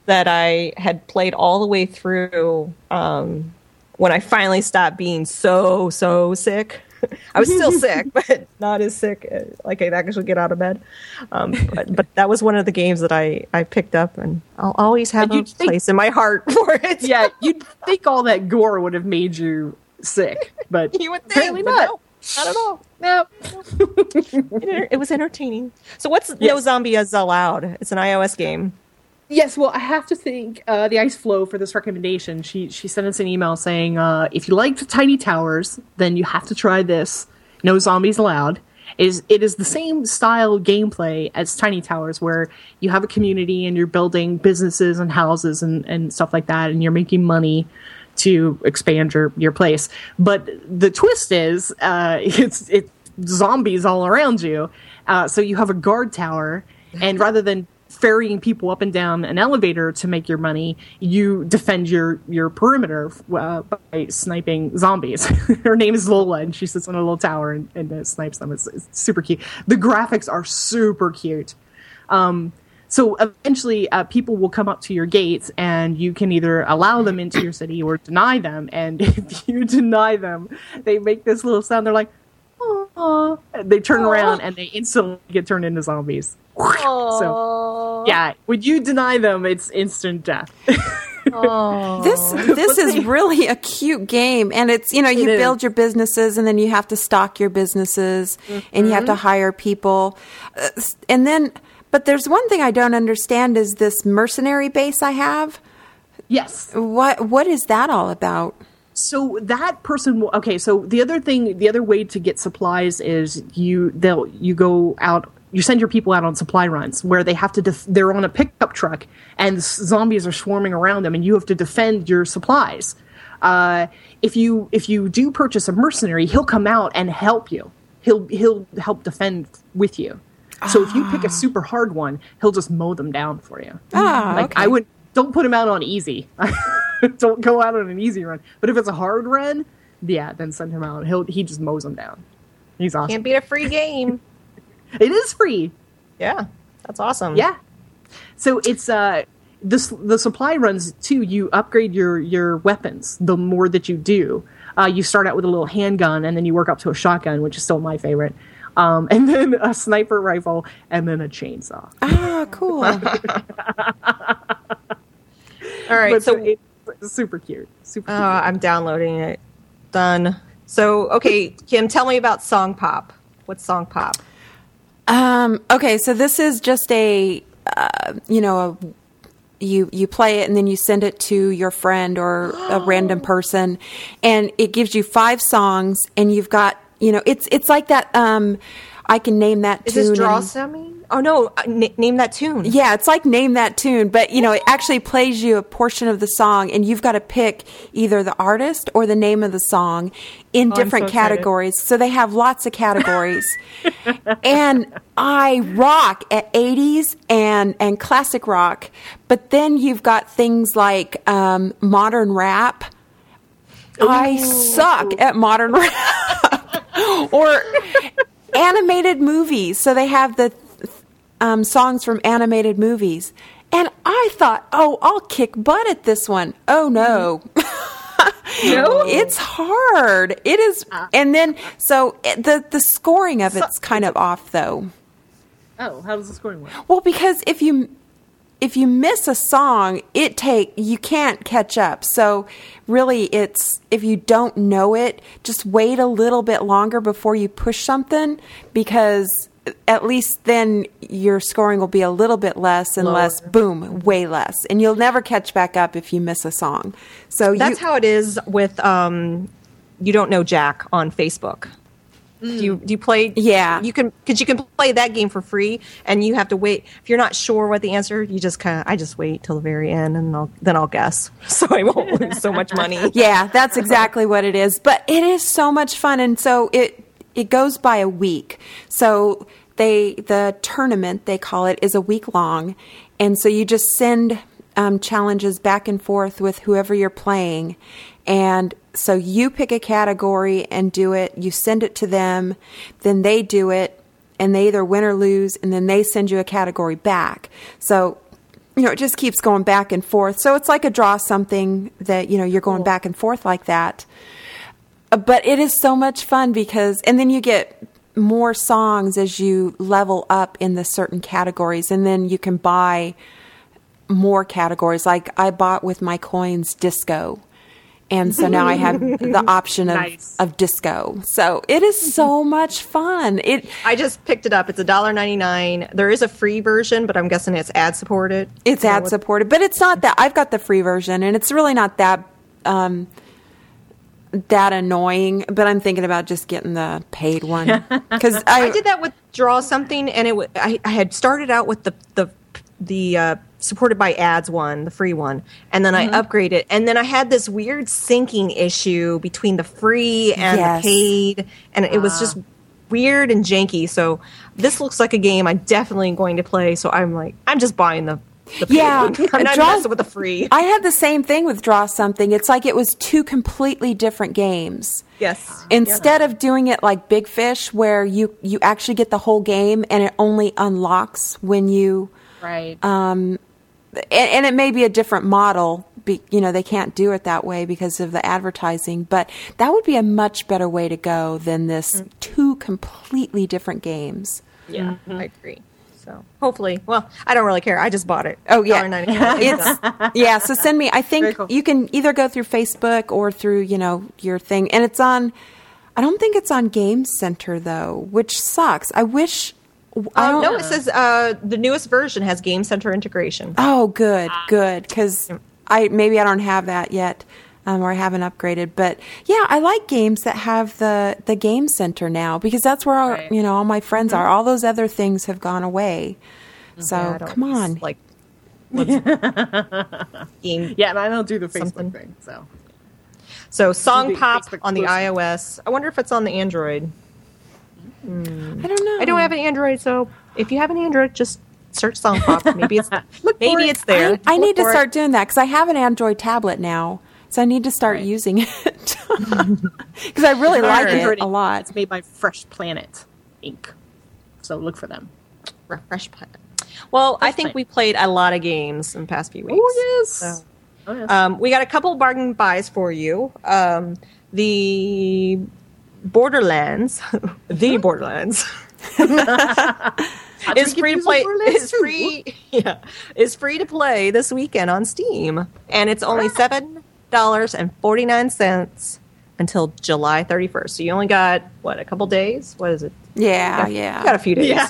that I had played all the way through um, when I finally stopped being so so sick. *laughs* I was still *laughs* sick, but not as sick uh, like I'd actually get out of bed. Um, but, but that was one of the games that I, I picked up, and I'll always have And a think- place in my heart *laughs* for it. Yeah, you'd think all that gore would have made you sick, but you would think, apparently but not. no, not at all. No. It, it was entertaining. So what's No Yes. Zombie is Allowed? It's an iOS game. Yes, well, I have to thank uh, the Ice Flow for this recommendation. She she sent us an email saying uh, if you liked Tiny Towers, then you have to try this. No zombies allowed. It is it is the same style gameplay as Tiny Towers, where you have a community and you're building businesses and houses and, and stuff like that, and you're making money to expand your your place. But the twist is, uh, *laughs* it's it's zombies all around you. Uh, so you have a guard tower, and rather than ferrying people up and down an elevator to make your money, you defend your your perimeter uh, by sniping zombies. *laughs* Her name is Lola, and she sits on a little tower and, and uh, snipes them. It's, it's super cute. The graphics are super cute. Um, so eventually, uh, people will come up to your gates, and you can either allow them into your city or deny them. And *laughs* if you deny them, they make this little sound. They're like, "Aw." They turn around and they instantly get turned into zombies. *laughs* So, yeah, when you deny them, it's instant death. This *laughs* this is really a cute game, and it's you know you build your businesses, and then you have to stock your businesses, and you have to hire people, uh, and then. But there's one thing I don't understand is this mercenary base I have. yes. What what is that all about? So that person will okay so the other thing the other way to get supplies is you they'll you go out you send your people out on supply runs where they have to def- they're on a pickup truck and zombies are swarming around them and you have to defend your supplies. Uh, if you if you do purchase a mercenary he'll come out and help you. He'll he'll help defend with you. So if you pick a super hard one he'll just mow them down for you. Ah, like okay. I would don't put him out on easy. *laughs* don't go out on an easy run. But if it's a hard run, yeah, then send him out. He'll he just mows them down. He's awesome. Can't beat a free game. *laughs* It is free. yeah, that's awesome. Yeah. So it's uh this the supply runs too. You upgrade your your weapons the more that you do. Uh, you start out with a little handgun and then you work up to a shotgun, which is still my favorite. Um, and then a sniper rifle and then a chainsaw. Ah, cool. *laughs* All right. But so it's super cute. Super uh, cute. I'm downloading it. Done. So okay, Kim, tell me about Song Pop. What's Song Pop? Um, okay, so this is just a, uh, you know, a, you you play it and then you send it to your friend or a random *gasps* person, and it gives you five songs, and you've got, you know, it's it's like that. Um, I can name that Is tune. this draw and- Oh no, uh, n- name that tune. yeah, it's like name that tune, but you know, it actually plays you a portion of the song, and you've got to pick either the artist or the name of the song in Oh, different so excited. categories. So they have lots of categories, *laughs* and I rock at '80s and and classic rock, but then you've got things like um, modern rap. I suck at modern *laughs* rap or animated movies. So they have the um, songs from animated movies. And I thought, oh, I'll kick butt at this one. Oh no. *laughs* No? It's hard. It is, and then so the the scoring of it's kind of off though. Oh, how does the scoring work? Well, because if you if you miss a song, it take you can't catch up. So really, it's if you don't know it, just wait a little bit longer before you push something because at least then your scoring will be a little bit less and less. boom, way less, and you'll never catch back up if you miss a song. So That's you, how it is with um, you don't know Jack on Facebook. Do you do you play? Yeah. you can because you can play that game for free, and you have to wait. If you're not sure what the answer, you just kind of I just wait till the very end, and I'll then I'll guess, *laughs* so I won't lose so much money. *laughs* Yeah, that's exactly what it is. But it is so much fun, and so it it goes by a week. So they the tournament they call it is a week long, and so you just send um, challenges back and forth with whoever you're playing, and so you pick a category and do it. You send it to them, then they do it, and they either win or lose, and then they send you a category back. So you know, it just keeps going back and forth. So it's like a draw something that, you know, you're going back and forth like that. Uh, But it is so much fun because, and then you get more songs as you level up in the certain categories, and then you can buy more categories. Like I bought with my coins disco. And so now I have the *laughs* option of, Nice. of disco. So it is so *laughs* much fun. It I just picked it up. It's a dollar ninety nine. There is a free version, but I'm guessing it's ad supported. It's ad supported, but it's not that. I've got the free version, and it's really not that um, that annoying. But I'm thinking about just getting the paid one *laughs* because I, I did that with draw something, and it. wa- I, I had started out with the the the uh, supported by ads one, the free one, and then Mm-hmm. I upgraded, and then I had this weird syncing issue between the free and Yes. the paid, and it was just weird and janky. So this looks like a game I'm definitely going to play. So I'm like, I'm just buying the. the Yeah. *laughs* I'm not Draw- with the free. *laughs* I had the same thing with Draw Something. It's like it was two completely different games. yes. Instead of doing it like Big Fish, where you you actually get the whole game and it only unlocks when you Right. and, and it may be a different model. Be, you know, they can't do it that way because of the advertising, but that would be a much better way to go than this mm. two completely different games. Yeah, mm-hmm. Mm-hmm. I agree. So hopefully, well, I don't really care. I just bought it. Oh yeah, *laughs* it's yeah. So send me. I think cool. you can either go through Facebook or through you know your thing, and it's on. I don't think it's on Game Center though, which sucks. I wish. I don't no, it says uh, the newest version has Game Center integration. Oh, good, good. Because I maybe I don't have that yet, um, or I haven't upgraded. But yeah, I like games that have the the game center now because that's where all, Right. you know all my friends are. All those other things have gone away. So Yeah, come on, Like, *laughs* game. yeah, and I don't do the Facebook Something. thing, so So Song Pop Facebook on the iOS. I wonder if it's on the Android. I don't know. I don't have an Android, so if you have an Android, just search Song Pop. *laughs* Maybe it's maybe it. it's there. I need to start it. doing that because I have an Android tablet now, so I need to start using it *laughs* *laughs* because I really like Android it a lot. It's made by Fresh Planet Inc. So look for them. Refresh Planet. Well, I think Planet. we played a lot of games in the past few weeks. Oh yes. So- Oh yes. Um, we got a couple bargain buys for you. Um, the Borderlands, *laughs* the Borderlands, *laughs* is free to play. Is free, yeah, is free to play this weekend on Steam, and it's only seven dollars and forty nine cents until July thirty first. So you only got what a couple days? What is it? Yeah, You yeah. got a few days. Yeah.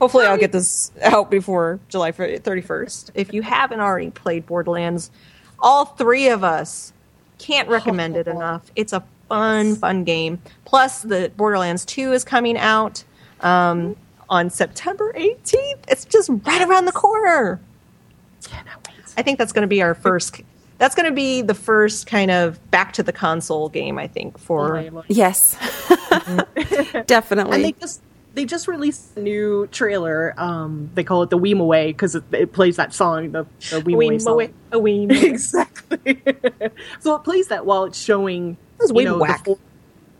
Hopefully, I'll get this out before July 31st. If you haven't already played Borderlands, all three of us can't recommend it enough. It's a fun, fun game. Plus, the Borderlands 2 is coming out um, on September 18th. It's just right around the corner. I think that's going to be our first. That's going to be the first kind of back to the console game. I think for Yes, *laughs* definitely. and they just they just released a new trailer. Um, they call it the Wimoweh because it, it plays that song, the, the Wimoweh song. Moe- a wee Moe. *laughs* exactly. *laughs* so it plays that while it's showing you know, whack. The, four,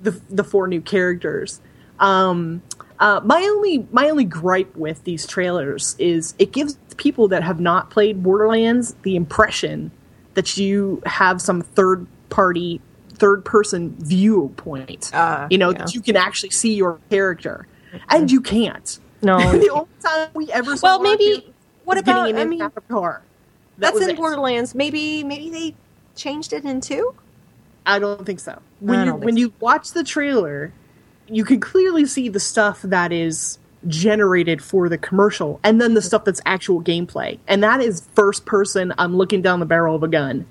the the four new characters. Um, Uh, my only my only gripe with these trailers is it gives people that have not played Borderlands the impression that you have some third party third person viewpoint. Uh, you know yeah. that you can actually see your character, and mm. you can't. No. *laughs* the only time we ever saw well, maybe. What about? I mean, car. That that's in it. Borderlands. Maybe. Maybe they changed it in two. I don't think so. When you when so. you watch the trailer, you can clearly see the stuff that is generated for the commercial and then the stuff that's actual gameplay. And that is first person I'm looking down the barrel of a gun.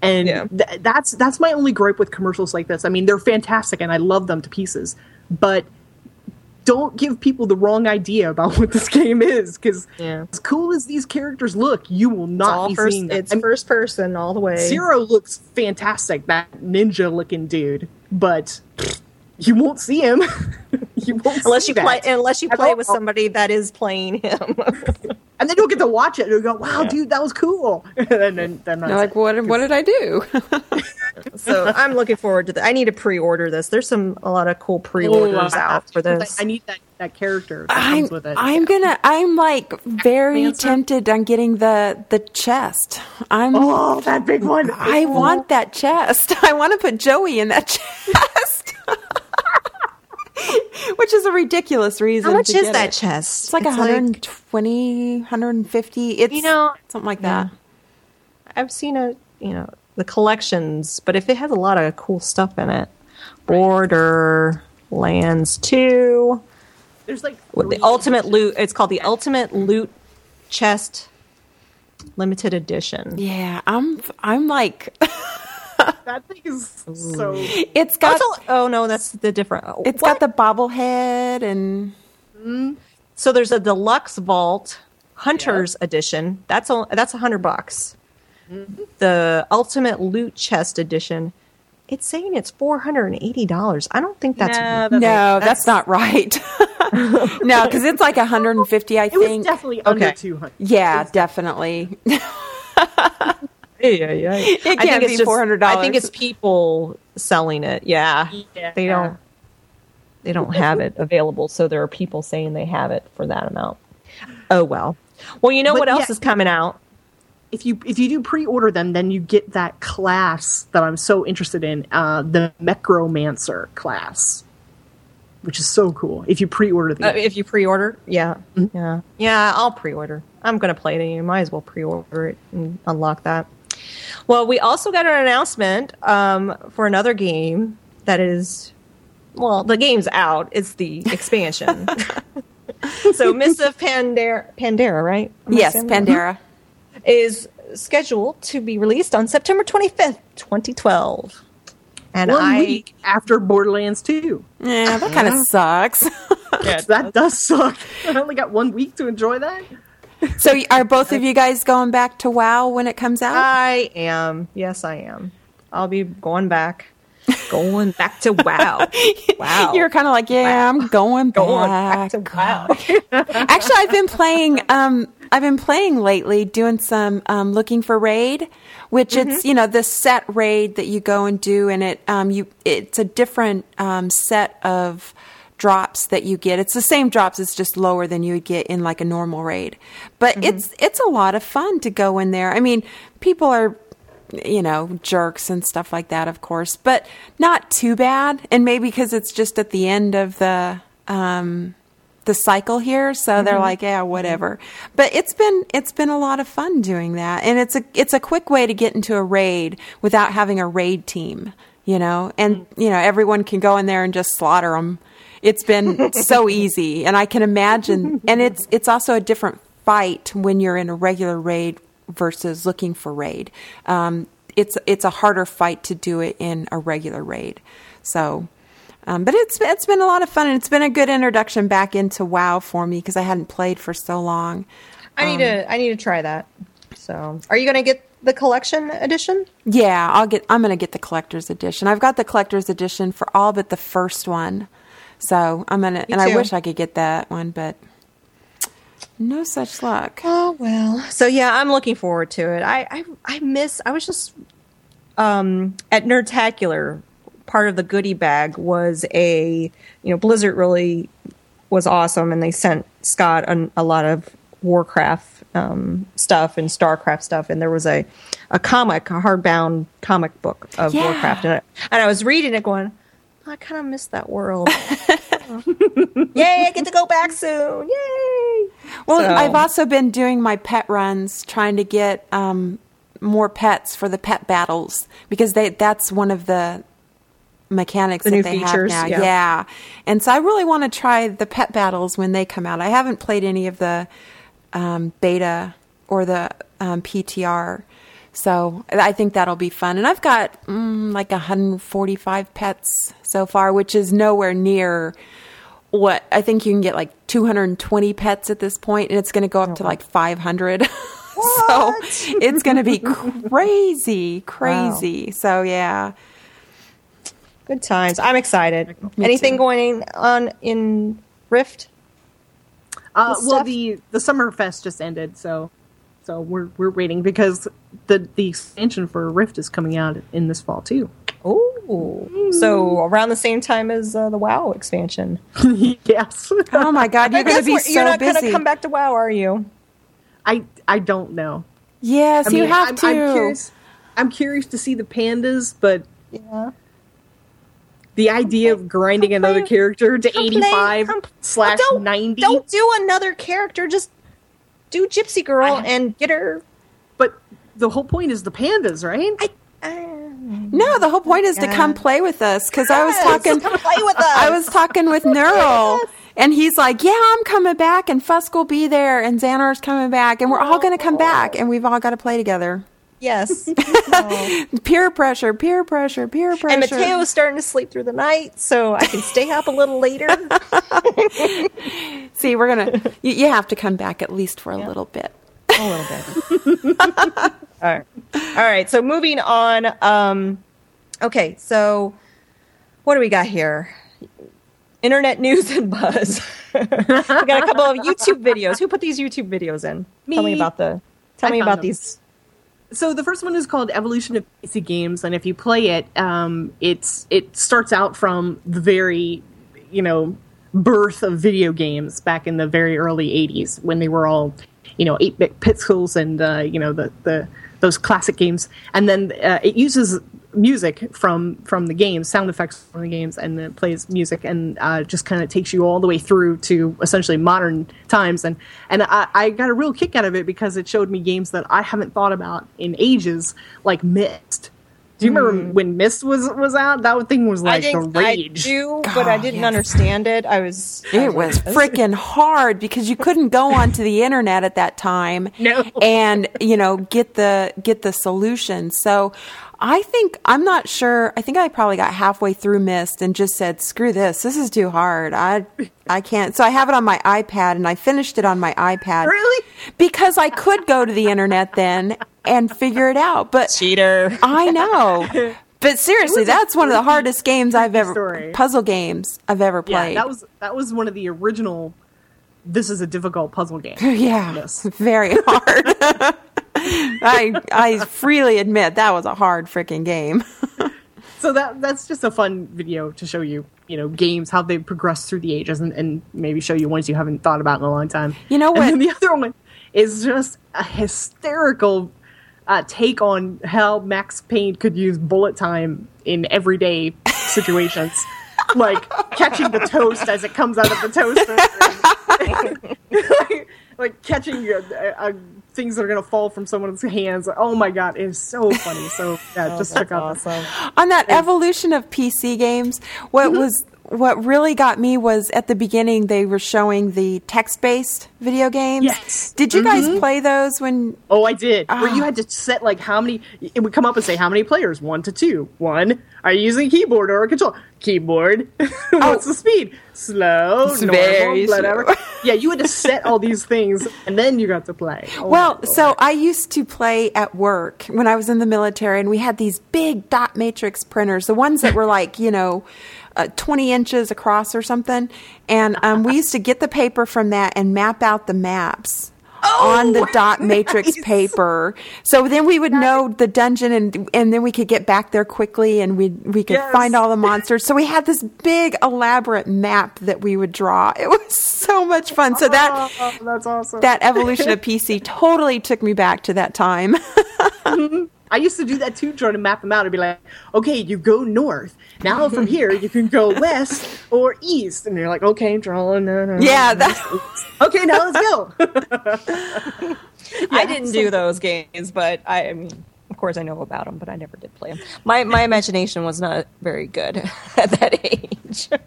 And Yeah. th- that's that's my only gripe with commercials like this. I mean, they're fantastic and I love them to pieces. But don't give people the wrong idea about *laughs* what this game is because Yeah. as cool as these characters look, you will not be first. seeing them. It's I mean, first person all the way. Zero looks fantastic, that ninja looking dude, but you won't see him. *laughs* *laughs* you won't Unless see you play, that. unless you play all. with somebody that is playing him. *laughs* and then you'll get to watch it and you'll go, "Wow, dude, that was cool." *laughs* and then, then that's They're like, what? What did I do? so I'm looking forward to that. I need to pre-order this. There's some a lot of cool pre-orders Oh, out for this. I need that, that character that I'm, comes with it. I'm gonna. I'm like very Dancer? tempted on getting the the chest. I'm. oh, that big one. I want that chest. I want to put Joey in that chest. *laughs* Which is a ridiculous reason. How much to is get that it. chest? It's like 120, 150. It's You know, something like yeah. that. I've seen a you know the collections, but if it has a lot of cool stuff in it, Border Lands Two, There's like the ultimate editions. loot. It's called the Ultimate Loot Chest Limited Edition. Yeah, I'm. I'm like. *laughs* That thing is so. It's got. it's all- oh no, that's the different. Uh, it's what? got the bobblehead and mm-hmm. So there's a deluxe vault hunters edition. That's all. That's a hundred bucks. Mm-hmm. The ultimate loot chest edition. It's saying it's four hundred and eighty dollars. I don't think that's. Nah, no, that's- that's, not right. *laughs* no, because it's like 150, I It was think. definitely under 200. yeah, definitely. *laughs* yeah, yeah. *laughs* It can't be $400. I think it's people selling it. Yeah, Yeah. they don't. They don't have it available, so there are people saying they have it for that amount. Oh well. Well, you know But what else yeah. is coming out? if you if you do pre-order them, then you get that class that I'm so interested in, uh, the Necromancer class, which is so cool. If you pre-order the Uh, if you pre-order, yeah, Mm-hmm. yeah, yeah. I'll pre-order. I'm going to play it. You might as well pre-order it and unlock that. Well, we also got an announcement um, for another game that is, well, the game's out. It's the *laughs* expansion. *laughs* so, Mists of Pandera, Pandera, right? Am yes, saying? Pandera. is scheduled to be released on September 25th, 2012. And one I, week after Borderlands 2. Yeah, that kind of sucks. *laughs* That does suck. I only got one week to enjoy that. *laughs* so, are both of you guys going back to WoW when it comes out? I am. Yes, I am. I'll be going back, going back to WoW. *laughs* Wow. You're kind of like, yeah, I'm going back. going back to WoW. *laughs* Actually, I've been playing. Um, I've been playing lately, doing some um, looking for raid, which it's you know the set raid that you go and do, and it um, you it's a different um, set of drops that you get. It's the same drops, it's just lower than you would get in like a normal raid. But mm-hmm. it's it's a lot of fun to go in there. I mean, people are you know, jerks and stuff like that, of course, but not too bad. And maybe because it's just at the end of the um, the cycle here, so they're mm-hmm. like, yeah, whatever. But it's been it's been a lot of fun doing that, and it's a it's a quick way to get into a raid without having a raid team, you know, and mm. you know everyone can go in there and just slaughter them. It's been so easy, and I can imagine, and it's it's also a different fight when you're in a regular raid versus looking for raid. Um, it's it's a harder fight to do it in a regular raid. So, um, but it's it's been a lot of fun and it's been a good introduction back into WoW for me because I hadn't played for so long. I need to. I need to try that. So, are you going to get the collection edition? Yeah, I'll get. I'm gonna get the collector's edition. I've got the collector's edition for all but the first one. So I'm gonna, and I wish I could get that one, but no such luck. Oh well. So yeah, I'm looking forward to it. I I, I miss. I was just um, at Nerdtacular. Part of the goodie bag was a you know Blizzard really was awesome, and they sent Scott a, a lot of Warcraft um, stuff and Starcraft stuff, and there was a a comic, a hardbound comic book of Yeah. Warcraft, and I, and I was reading it, going, I kind of miss that world. *laughs* Yay! I get to go back soon! Yay! Well, So- I've also been doing my pet runs, trying to get um, more pets for the pet battles because they that's one of the mechanics The that new they features, have now. yeah. Yeah, and so I really want to try the pet battles when they come out. I haven't played any of the um, beta or the um, PTR. So I think that'll be fun. And I've got mm, like 145 pets so far, which is nowhere near what I think you can get like 220 pets at this point, and it's going to go up to like 500. *laughs* so it's going to be *laughs* crazy, crazy. So yeah. Good times. I'm excited. Me Anything too. going on in Rift? Uh, well, stuff. the the summer fest just ended, so so we're we're waiting because the the expansion for Rift is coming out in this fall too. Oh, so around the same time as uh, the WoW expansion. *laughs* yes, Oh my God, you're going to be we're- so you're not busy. going to come back to WoW, are you? I I don't know. yes, I mean, you have I'm, to. I'm curious. I'm curious to see the pandas, but Yeah. the idea of grinding another character to come 85 come- slash don't, 90. Don't do another character. Just do Gypsy Girl I- and get her. But the whole point is the pandas, right? I, uh, No, the whole point is to come play with us because I was talking. come play with us. *laughs* I was talking with *laughs* Neural, and he's like, "Yeah, I'm coming back, and Fusk will be there, and Xanar's coming back, and we're all going to come back, and we've all got to play together." yes. *laughs* Oh. Peer pressure, peer pressure, peer pressure. And Mateo's starting to sleep through the night, so I can stay up a little later. See, we're gonna. You, you have to come back at least for a little bit. A little bit. *laughs* All right. All right. So moving on. Um, okay. So what do we got here? Internet news and buzz. *laughs* we got a couple of YouTube videos. Who put these YouTube videos in? Tell me Me. about the. Tell I me about them. these. so the first one is called Evolution of PC Games, and if you play it, um, it's it starts out from the very, you know, birth of video games back in the very early '80s when they were all, you know, eight bit pixels and uh, you know the the those classic games, and then uh, it uses music from from the games, sound effects from the games, and it plays music and uh, just kind of takes you all the way through to essentially modern times. And and I, I got a real kick out of it because it showed me games that I haven't thought about in ages, like Myst. Do you remember hmm. when Myst was was out? That thing was like I the think rage. I do, but I didn't yes. understand it. I was. I It was freaking hard because you couldn't go onto the internet at that time *laughs* No. and you know get the get the solution. So I think I'm not sure. I think I probably got halfway through Myst and just said, "Screw this! This is too hard. I I can't." So I have it on my iPad and I finished it on my iPad. Really? Because I could go to the internet then and figure it out, but cheater. I know. *laughs* But seriously, that's one of the hardest games I've ever story. puzzle games I've ever Yeah, played. that was that was one of the original. This is a difficult puzzle game. *laughs* Yeah, Yes. very hard. *laughs* I I freely admit that was a hard freaking game. so that that's just a fun video to show you, you know, games how they progress through the ages, and, and maybe show you ones you haven't thought about in a long time. You know And what? then the other one is just a hysterical uh, take on how Max Payne could use bullet time in everyday situations. *laughs* like catching the toast as it comes out of the toaster. like, *laughs* *laughs* like catching uh, uh, things that are going to fall from someone's hands. Oh my god, it is so funny. So yeah, just check out awesome. On that evolution of PC games, what Mm-hmm. was what really got me was at the beginning they were showing the text-based video games. Yes. Did you Mm-hmm. guys play those when Oh, I did. Where Ah. you had to set like how many. It would come up and say how many players. One to two. One. Are you using a keyboard or a control? Keyboard. *laughs* What's the speed? Slow. It's normal, very whatever. slow. yeah, you had to set all these things, and then you got to play. Oh, Well, so I used to play at work when I was in the military, and we had these big dot matrix printers, the ones that were like, you know, uh, 20 inches across or something. And um, we used to get the paper from that and map out the maps on the dot *laughs* matrix paper. So then we would know the dungeon and and then we could get back there quickly and we we could Yes. find all the monsters. So we had this big elaborate map that we would draw. It was so much fun. So that Oh, that's awesome. that evolution of PC totally took me back to that time. *laughs* I used to do that too, trying to map them out. I'd be like, okay, you go north. Now from here, you can go west or east. And you're like, okay, drawing. No, no, yeah, that *laughs* Okay, now let's go. I didn't do those games, but I, I mean, of course, I know about them, but I never did play them. My my imagination was not very good *laughs* at that age. *laughs*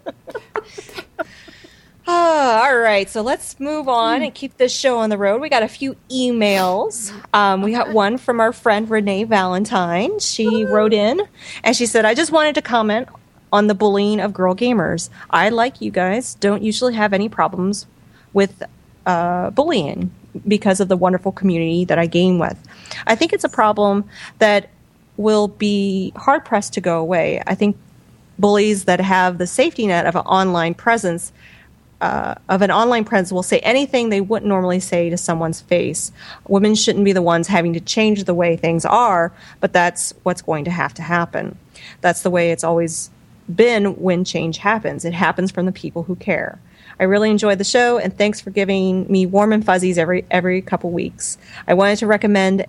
Ah, all right, so let's move on and keep this show on the road. We got a few emails. Um, we got one from our friend Renee Valentine. She wrote in and she said, I just wanted to comment on the bullying of girl gamers. I, like you guys, don't usually have any problems with uh, bullying because of the wonderful community that I game with. I think it's a problem that will be hard pressed to go away. I think bullies that have the safety net of an online presence uh, of an online presence will say anything they wouldn't normally say to someone's face. Women shouldn't be the ones having to change the way things are, but that's what's going to have to happen. That's the way it's always been when change happens. It happens from the people who care. I really enjoyed the show, and thanks for giving me warm and fuzzies every every couple weeks. I wanted to recommend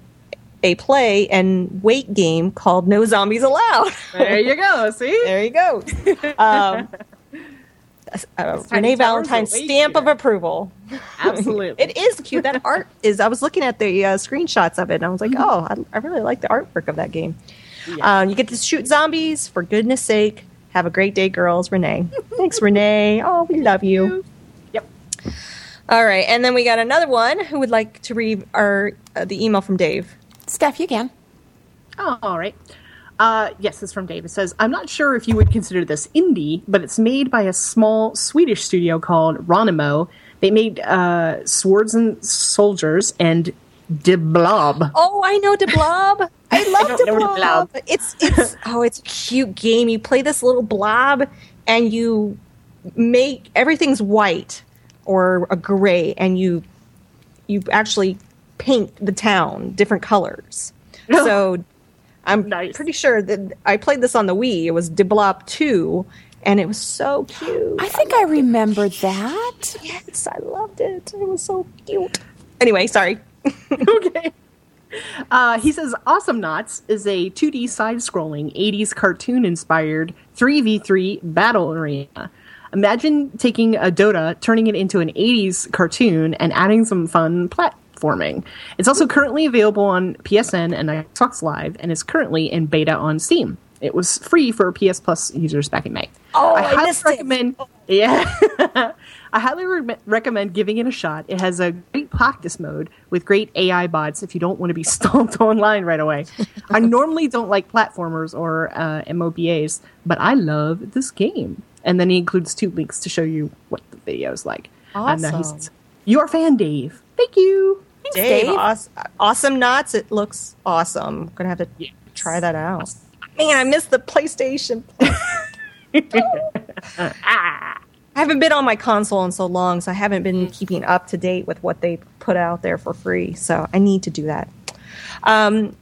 a play and wait game called No Zombies Allowed. there you go. See? *laughs* There you go. Um, *laughs* uh, Renee Towers Valentine's stamp of approval. *laughs* *laughs* Absolutely. It is cute. That art is. I was looking at the uh, screenshots of it, and I was like, oh, I, I really like the artwork of that game. Um, you get to shoot zombies. For goodness sake, have a great day, girls. Renee. Thanks, Renee. *laughs* Oh, we love you. Yep. All right, and then we got another one who would like to read our uh, the email from Dave. Steph, you can. Oh, all right. Uh, yes, this is from Dave. It says, I'm not sure if you would consider this indie, but it's made by a small Swedish studio called Ronimo. They made uh, Swords and Soldiers and De Blob. Oh, I know De Blob. *laughs* I love don't De know De Blob. Blob. It's it's *laughs* oh, it's a cute game. You play this little blob, and you make everything's white or a gray, and you you actually paint the town different colors. *laughs* so I'm Nice. pretty sure that I played this on the Wii. It was De Blob Two, and it was so cute. I think I remember that. yes, I loved it. It was so cute. Anyway, sorry. *laughs* okay. Uh, he says Awesomenauts is a 2D side scrolling 80s cartoon inspired 3v3 battle arena. Imagine taking a Dota, turning it into an 80s cartoon, and adding some fun platforming. It's also currently available on PSN and Xbox Live and is currently in beta on Steam. It was free for PS Plus users back in May. Oh, I highly missed it. recommend. Yeah, *laughs* I highly re- recommend giving it a shot. It has a great practice mode with great AI bots if you don't want to be *laughs* stomped online right away. I *laughs* normally don't like platformers or uh, MOBAs, but I love this game. And then he includes two links to show you what the video is like. And uh, Awesome. says, "Your fan, Dave. Thank you." Dave, Dave. Awes- Awesomenauts. It looks awesome. gonna have to try that out. *laughs* Man, I missed the PlayStation. *laughs* I haven't been on my console in so long, so I haven't been keeping up to date with what they put out there for free. So I need to do that. Um,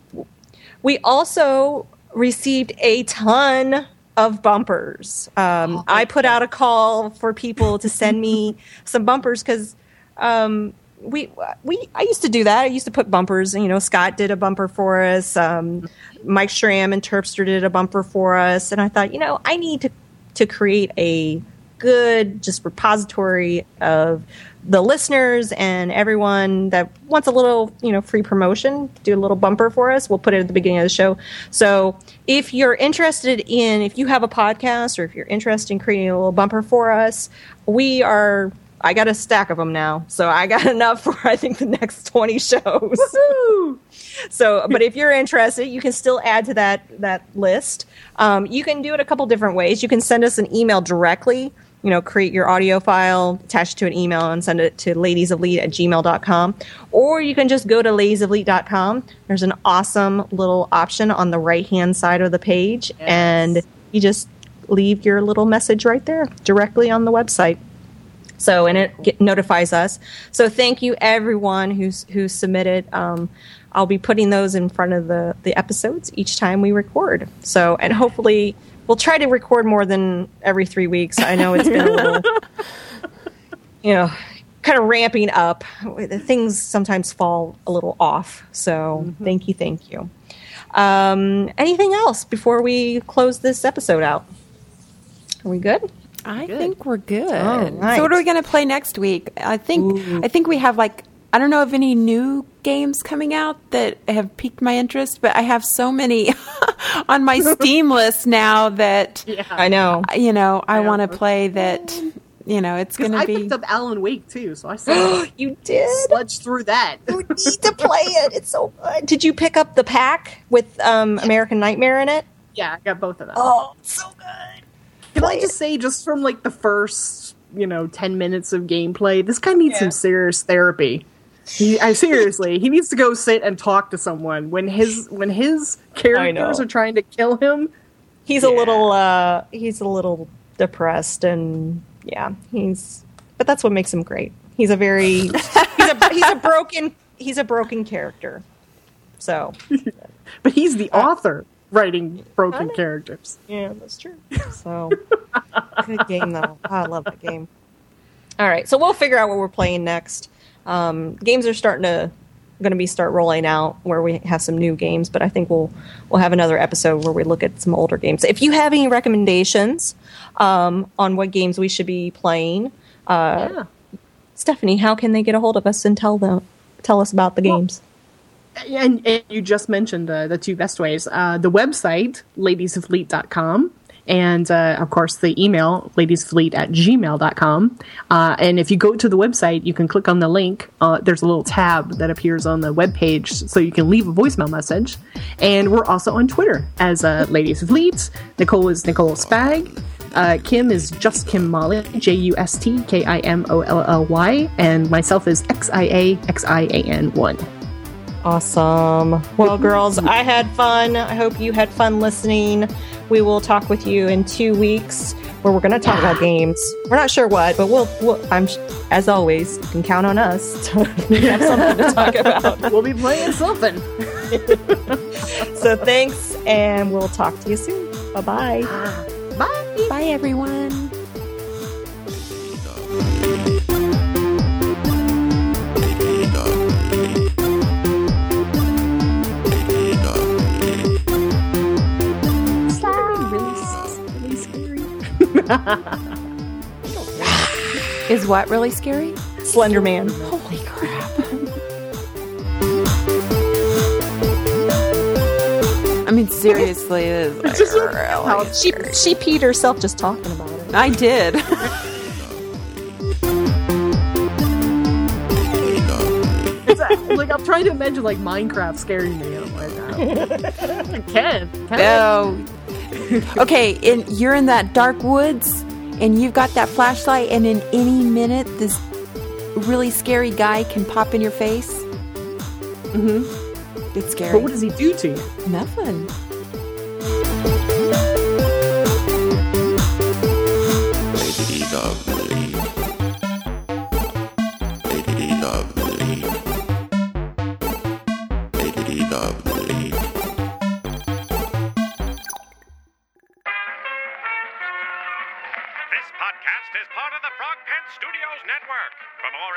we also received a ton of bumpers. Um, I put out a call for people to send me *laughs* some bumpers because um, we we I used to do that. I used to put bumpers. You know, Scott did a bumper for us. Um, Mike Schramm and Terpster did a bumper for us, and I thought, you know, I need to to create a good just repository of the listeners and everyone that wants a little you know free promotion do a little bumper for us we'll put it at the beginning of the show so if you're interested in if you have a podcast or if you're interested in creating a little bumper for us we are i got a stack of them now so i got *laughs* enough for i think the next 20 shows *laughs* so, but if you're interested, you can still add to that that list. Um, you can do it a couple different ways. You can send us an email directly. You know, create your audio file, attach it to an email, and send it to ladiesofleet at gmail.com. Or you can just go to ladiesofleet.com. There's an awesome little option on the right hand side of the page, and you just leave your little message right there directly on the website. So and it get, notifies us. So thank you everyone who's who submitted. Um, I'll be putting those in front of the the episodes each time we record. So and hopefully we'll try to record more than every three weeks. I know it's been a little, *laughs* you know, kind of ramping up. Things sometimes fall a little off. So thank you, thank you. Um, anything else before we close this episode out? Are we good? I think we're good. All right. So what are we going to play next week? I think I think we have like I don't know of any new games coming out that have piqued my interest, but I have so many *laughs* on my *laughs* Steam list now that I know. you know I Yeah. want to play that. You know, it's going Because to I be. picked up Alan Wake too, so I *gasps* still you did. sludged through that. You need to play it. It's so good. Did you pick up the pack with um, American Nightmare in it? yeah, I got both of them. Oh, so good. Can I just say, just from like the first, you know, ten minutes of gameplay, this guy needs Yeah. some serious therapy. He, I seriously, he needs to go sit and talk to someone when his when his characters are trying to kill him. He's a little uh he's a little depressed and yeah, he's but that's what makes him great. He's a very he's a he's a broken he's a broken character. So, *laughs* But he's the author writing broken characters. yeah, that's true. *laughs* So, good game though. I love that game. All right, so we'll figure out what we're playing next. Um, games are starting to going to be start rolling out where we have some new games, but I think we'll we'll have another episode where we look at some older games. If you have any recommendations um, on what games we should be playing, uh, Yeah. Stephanie, how can they get a hold of us and tell them tell us about the games? And, and you just mentioned the two best ways uh, the website, ladiesofleet.com, and uh, of course the email, ladiesofleet at gmail.com. Uh, and if you go to the website, you can click on the link. Uh, there's a little tab that appears on the web page so you can leave a voicemail message. And we're also on Twitter as uh, Ladies of Leet. Nicole is Nicole Spag. Uh, Kim is just Kim Molly, J U S T K I M O L L Y, and myself is X I A X I A N 1. Awesome. Well, girls, I had fun. I hope you had fun listening. We will talk with you in two weeks where we're going to talk about *laughs* games. We're not sure what, but we'll, we'll I'm as always, you can count on us *laughs* to have something to talk *laughs* about. We'll be playing something. So thanks, and we'll talk to you soon. Bye-bye. Bye. Bye, everyone. *laughs* Is what really scary? Slender Man. Holy crap. I mean, seriously, it is like really She, she peed herself just talking about it. I did. *laughs* A- like I'm trying to imagine like Minecraft scaring me. I'm like, oh. I can. can I? No. *laughs* Okay, and you're in that dark woods, and you've got that flashlight, and in any minute, this really scary guy can pop in your face. Mm-hmm. It's scary. But what does he do to you? Nothing. Lady lovely.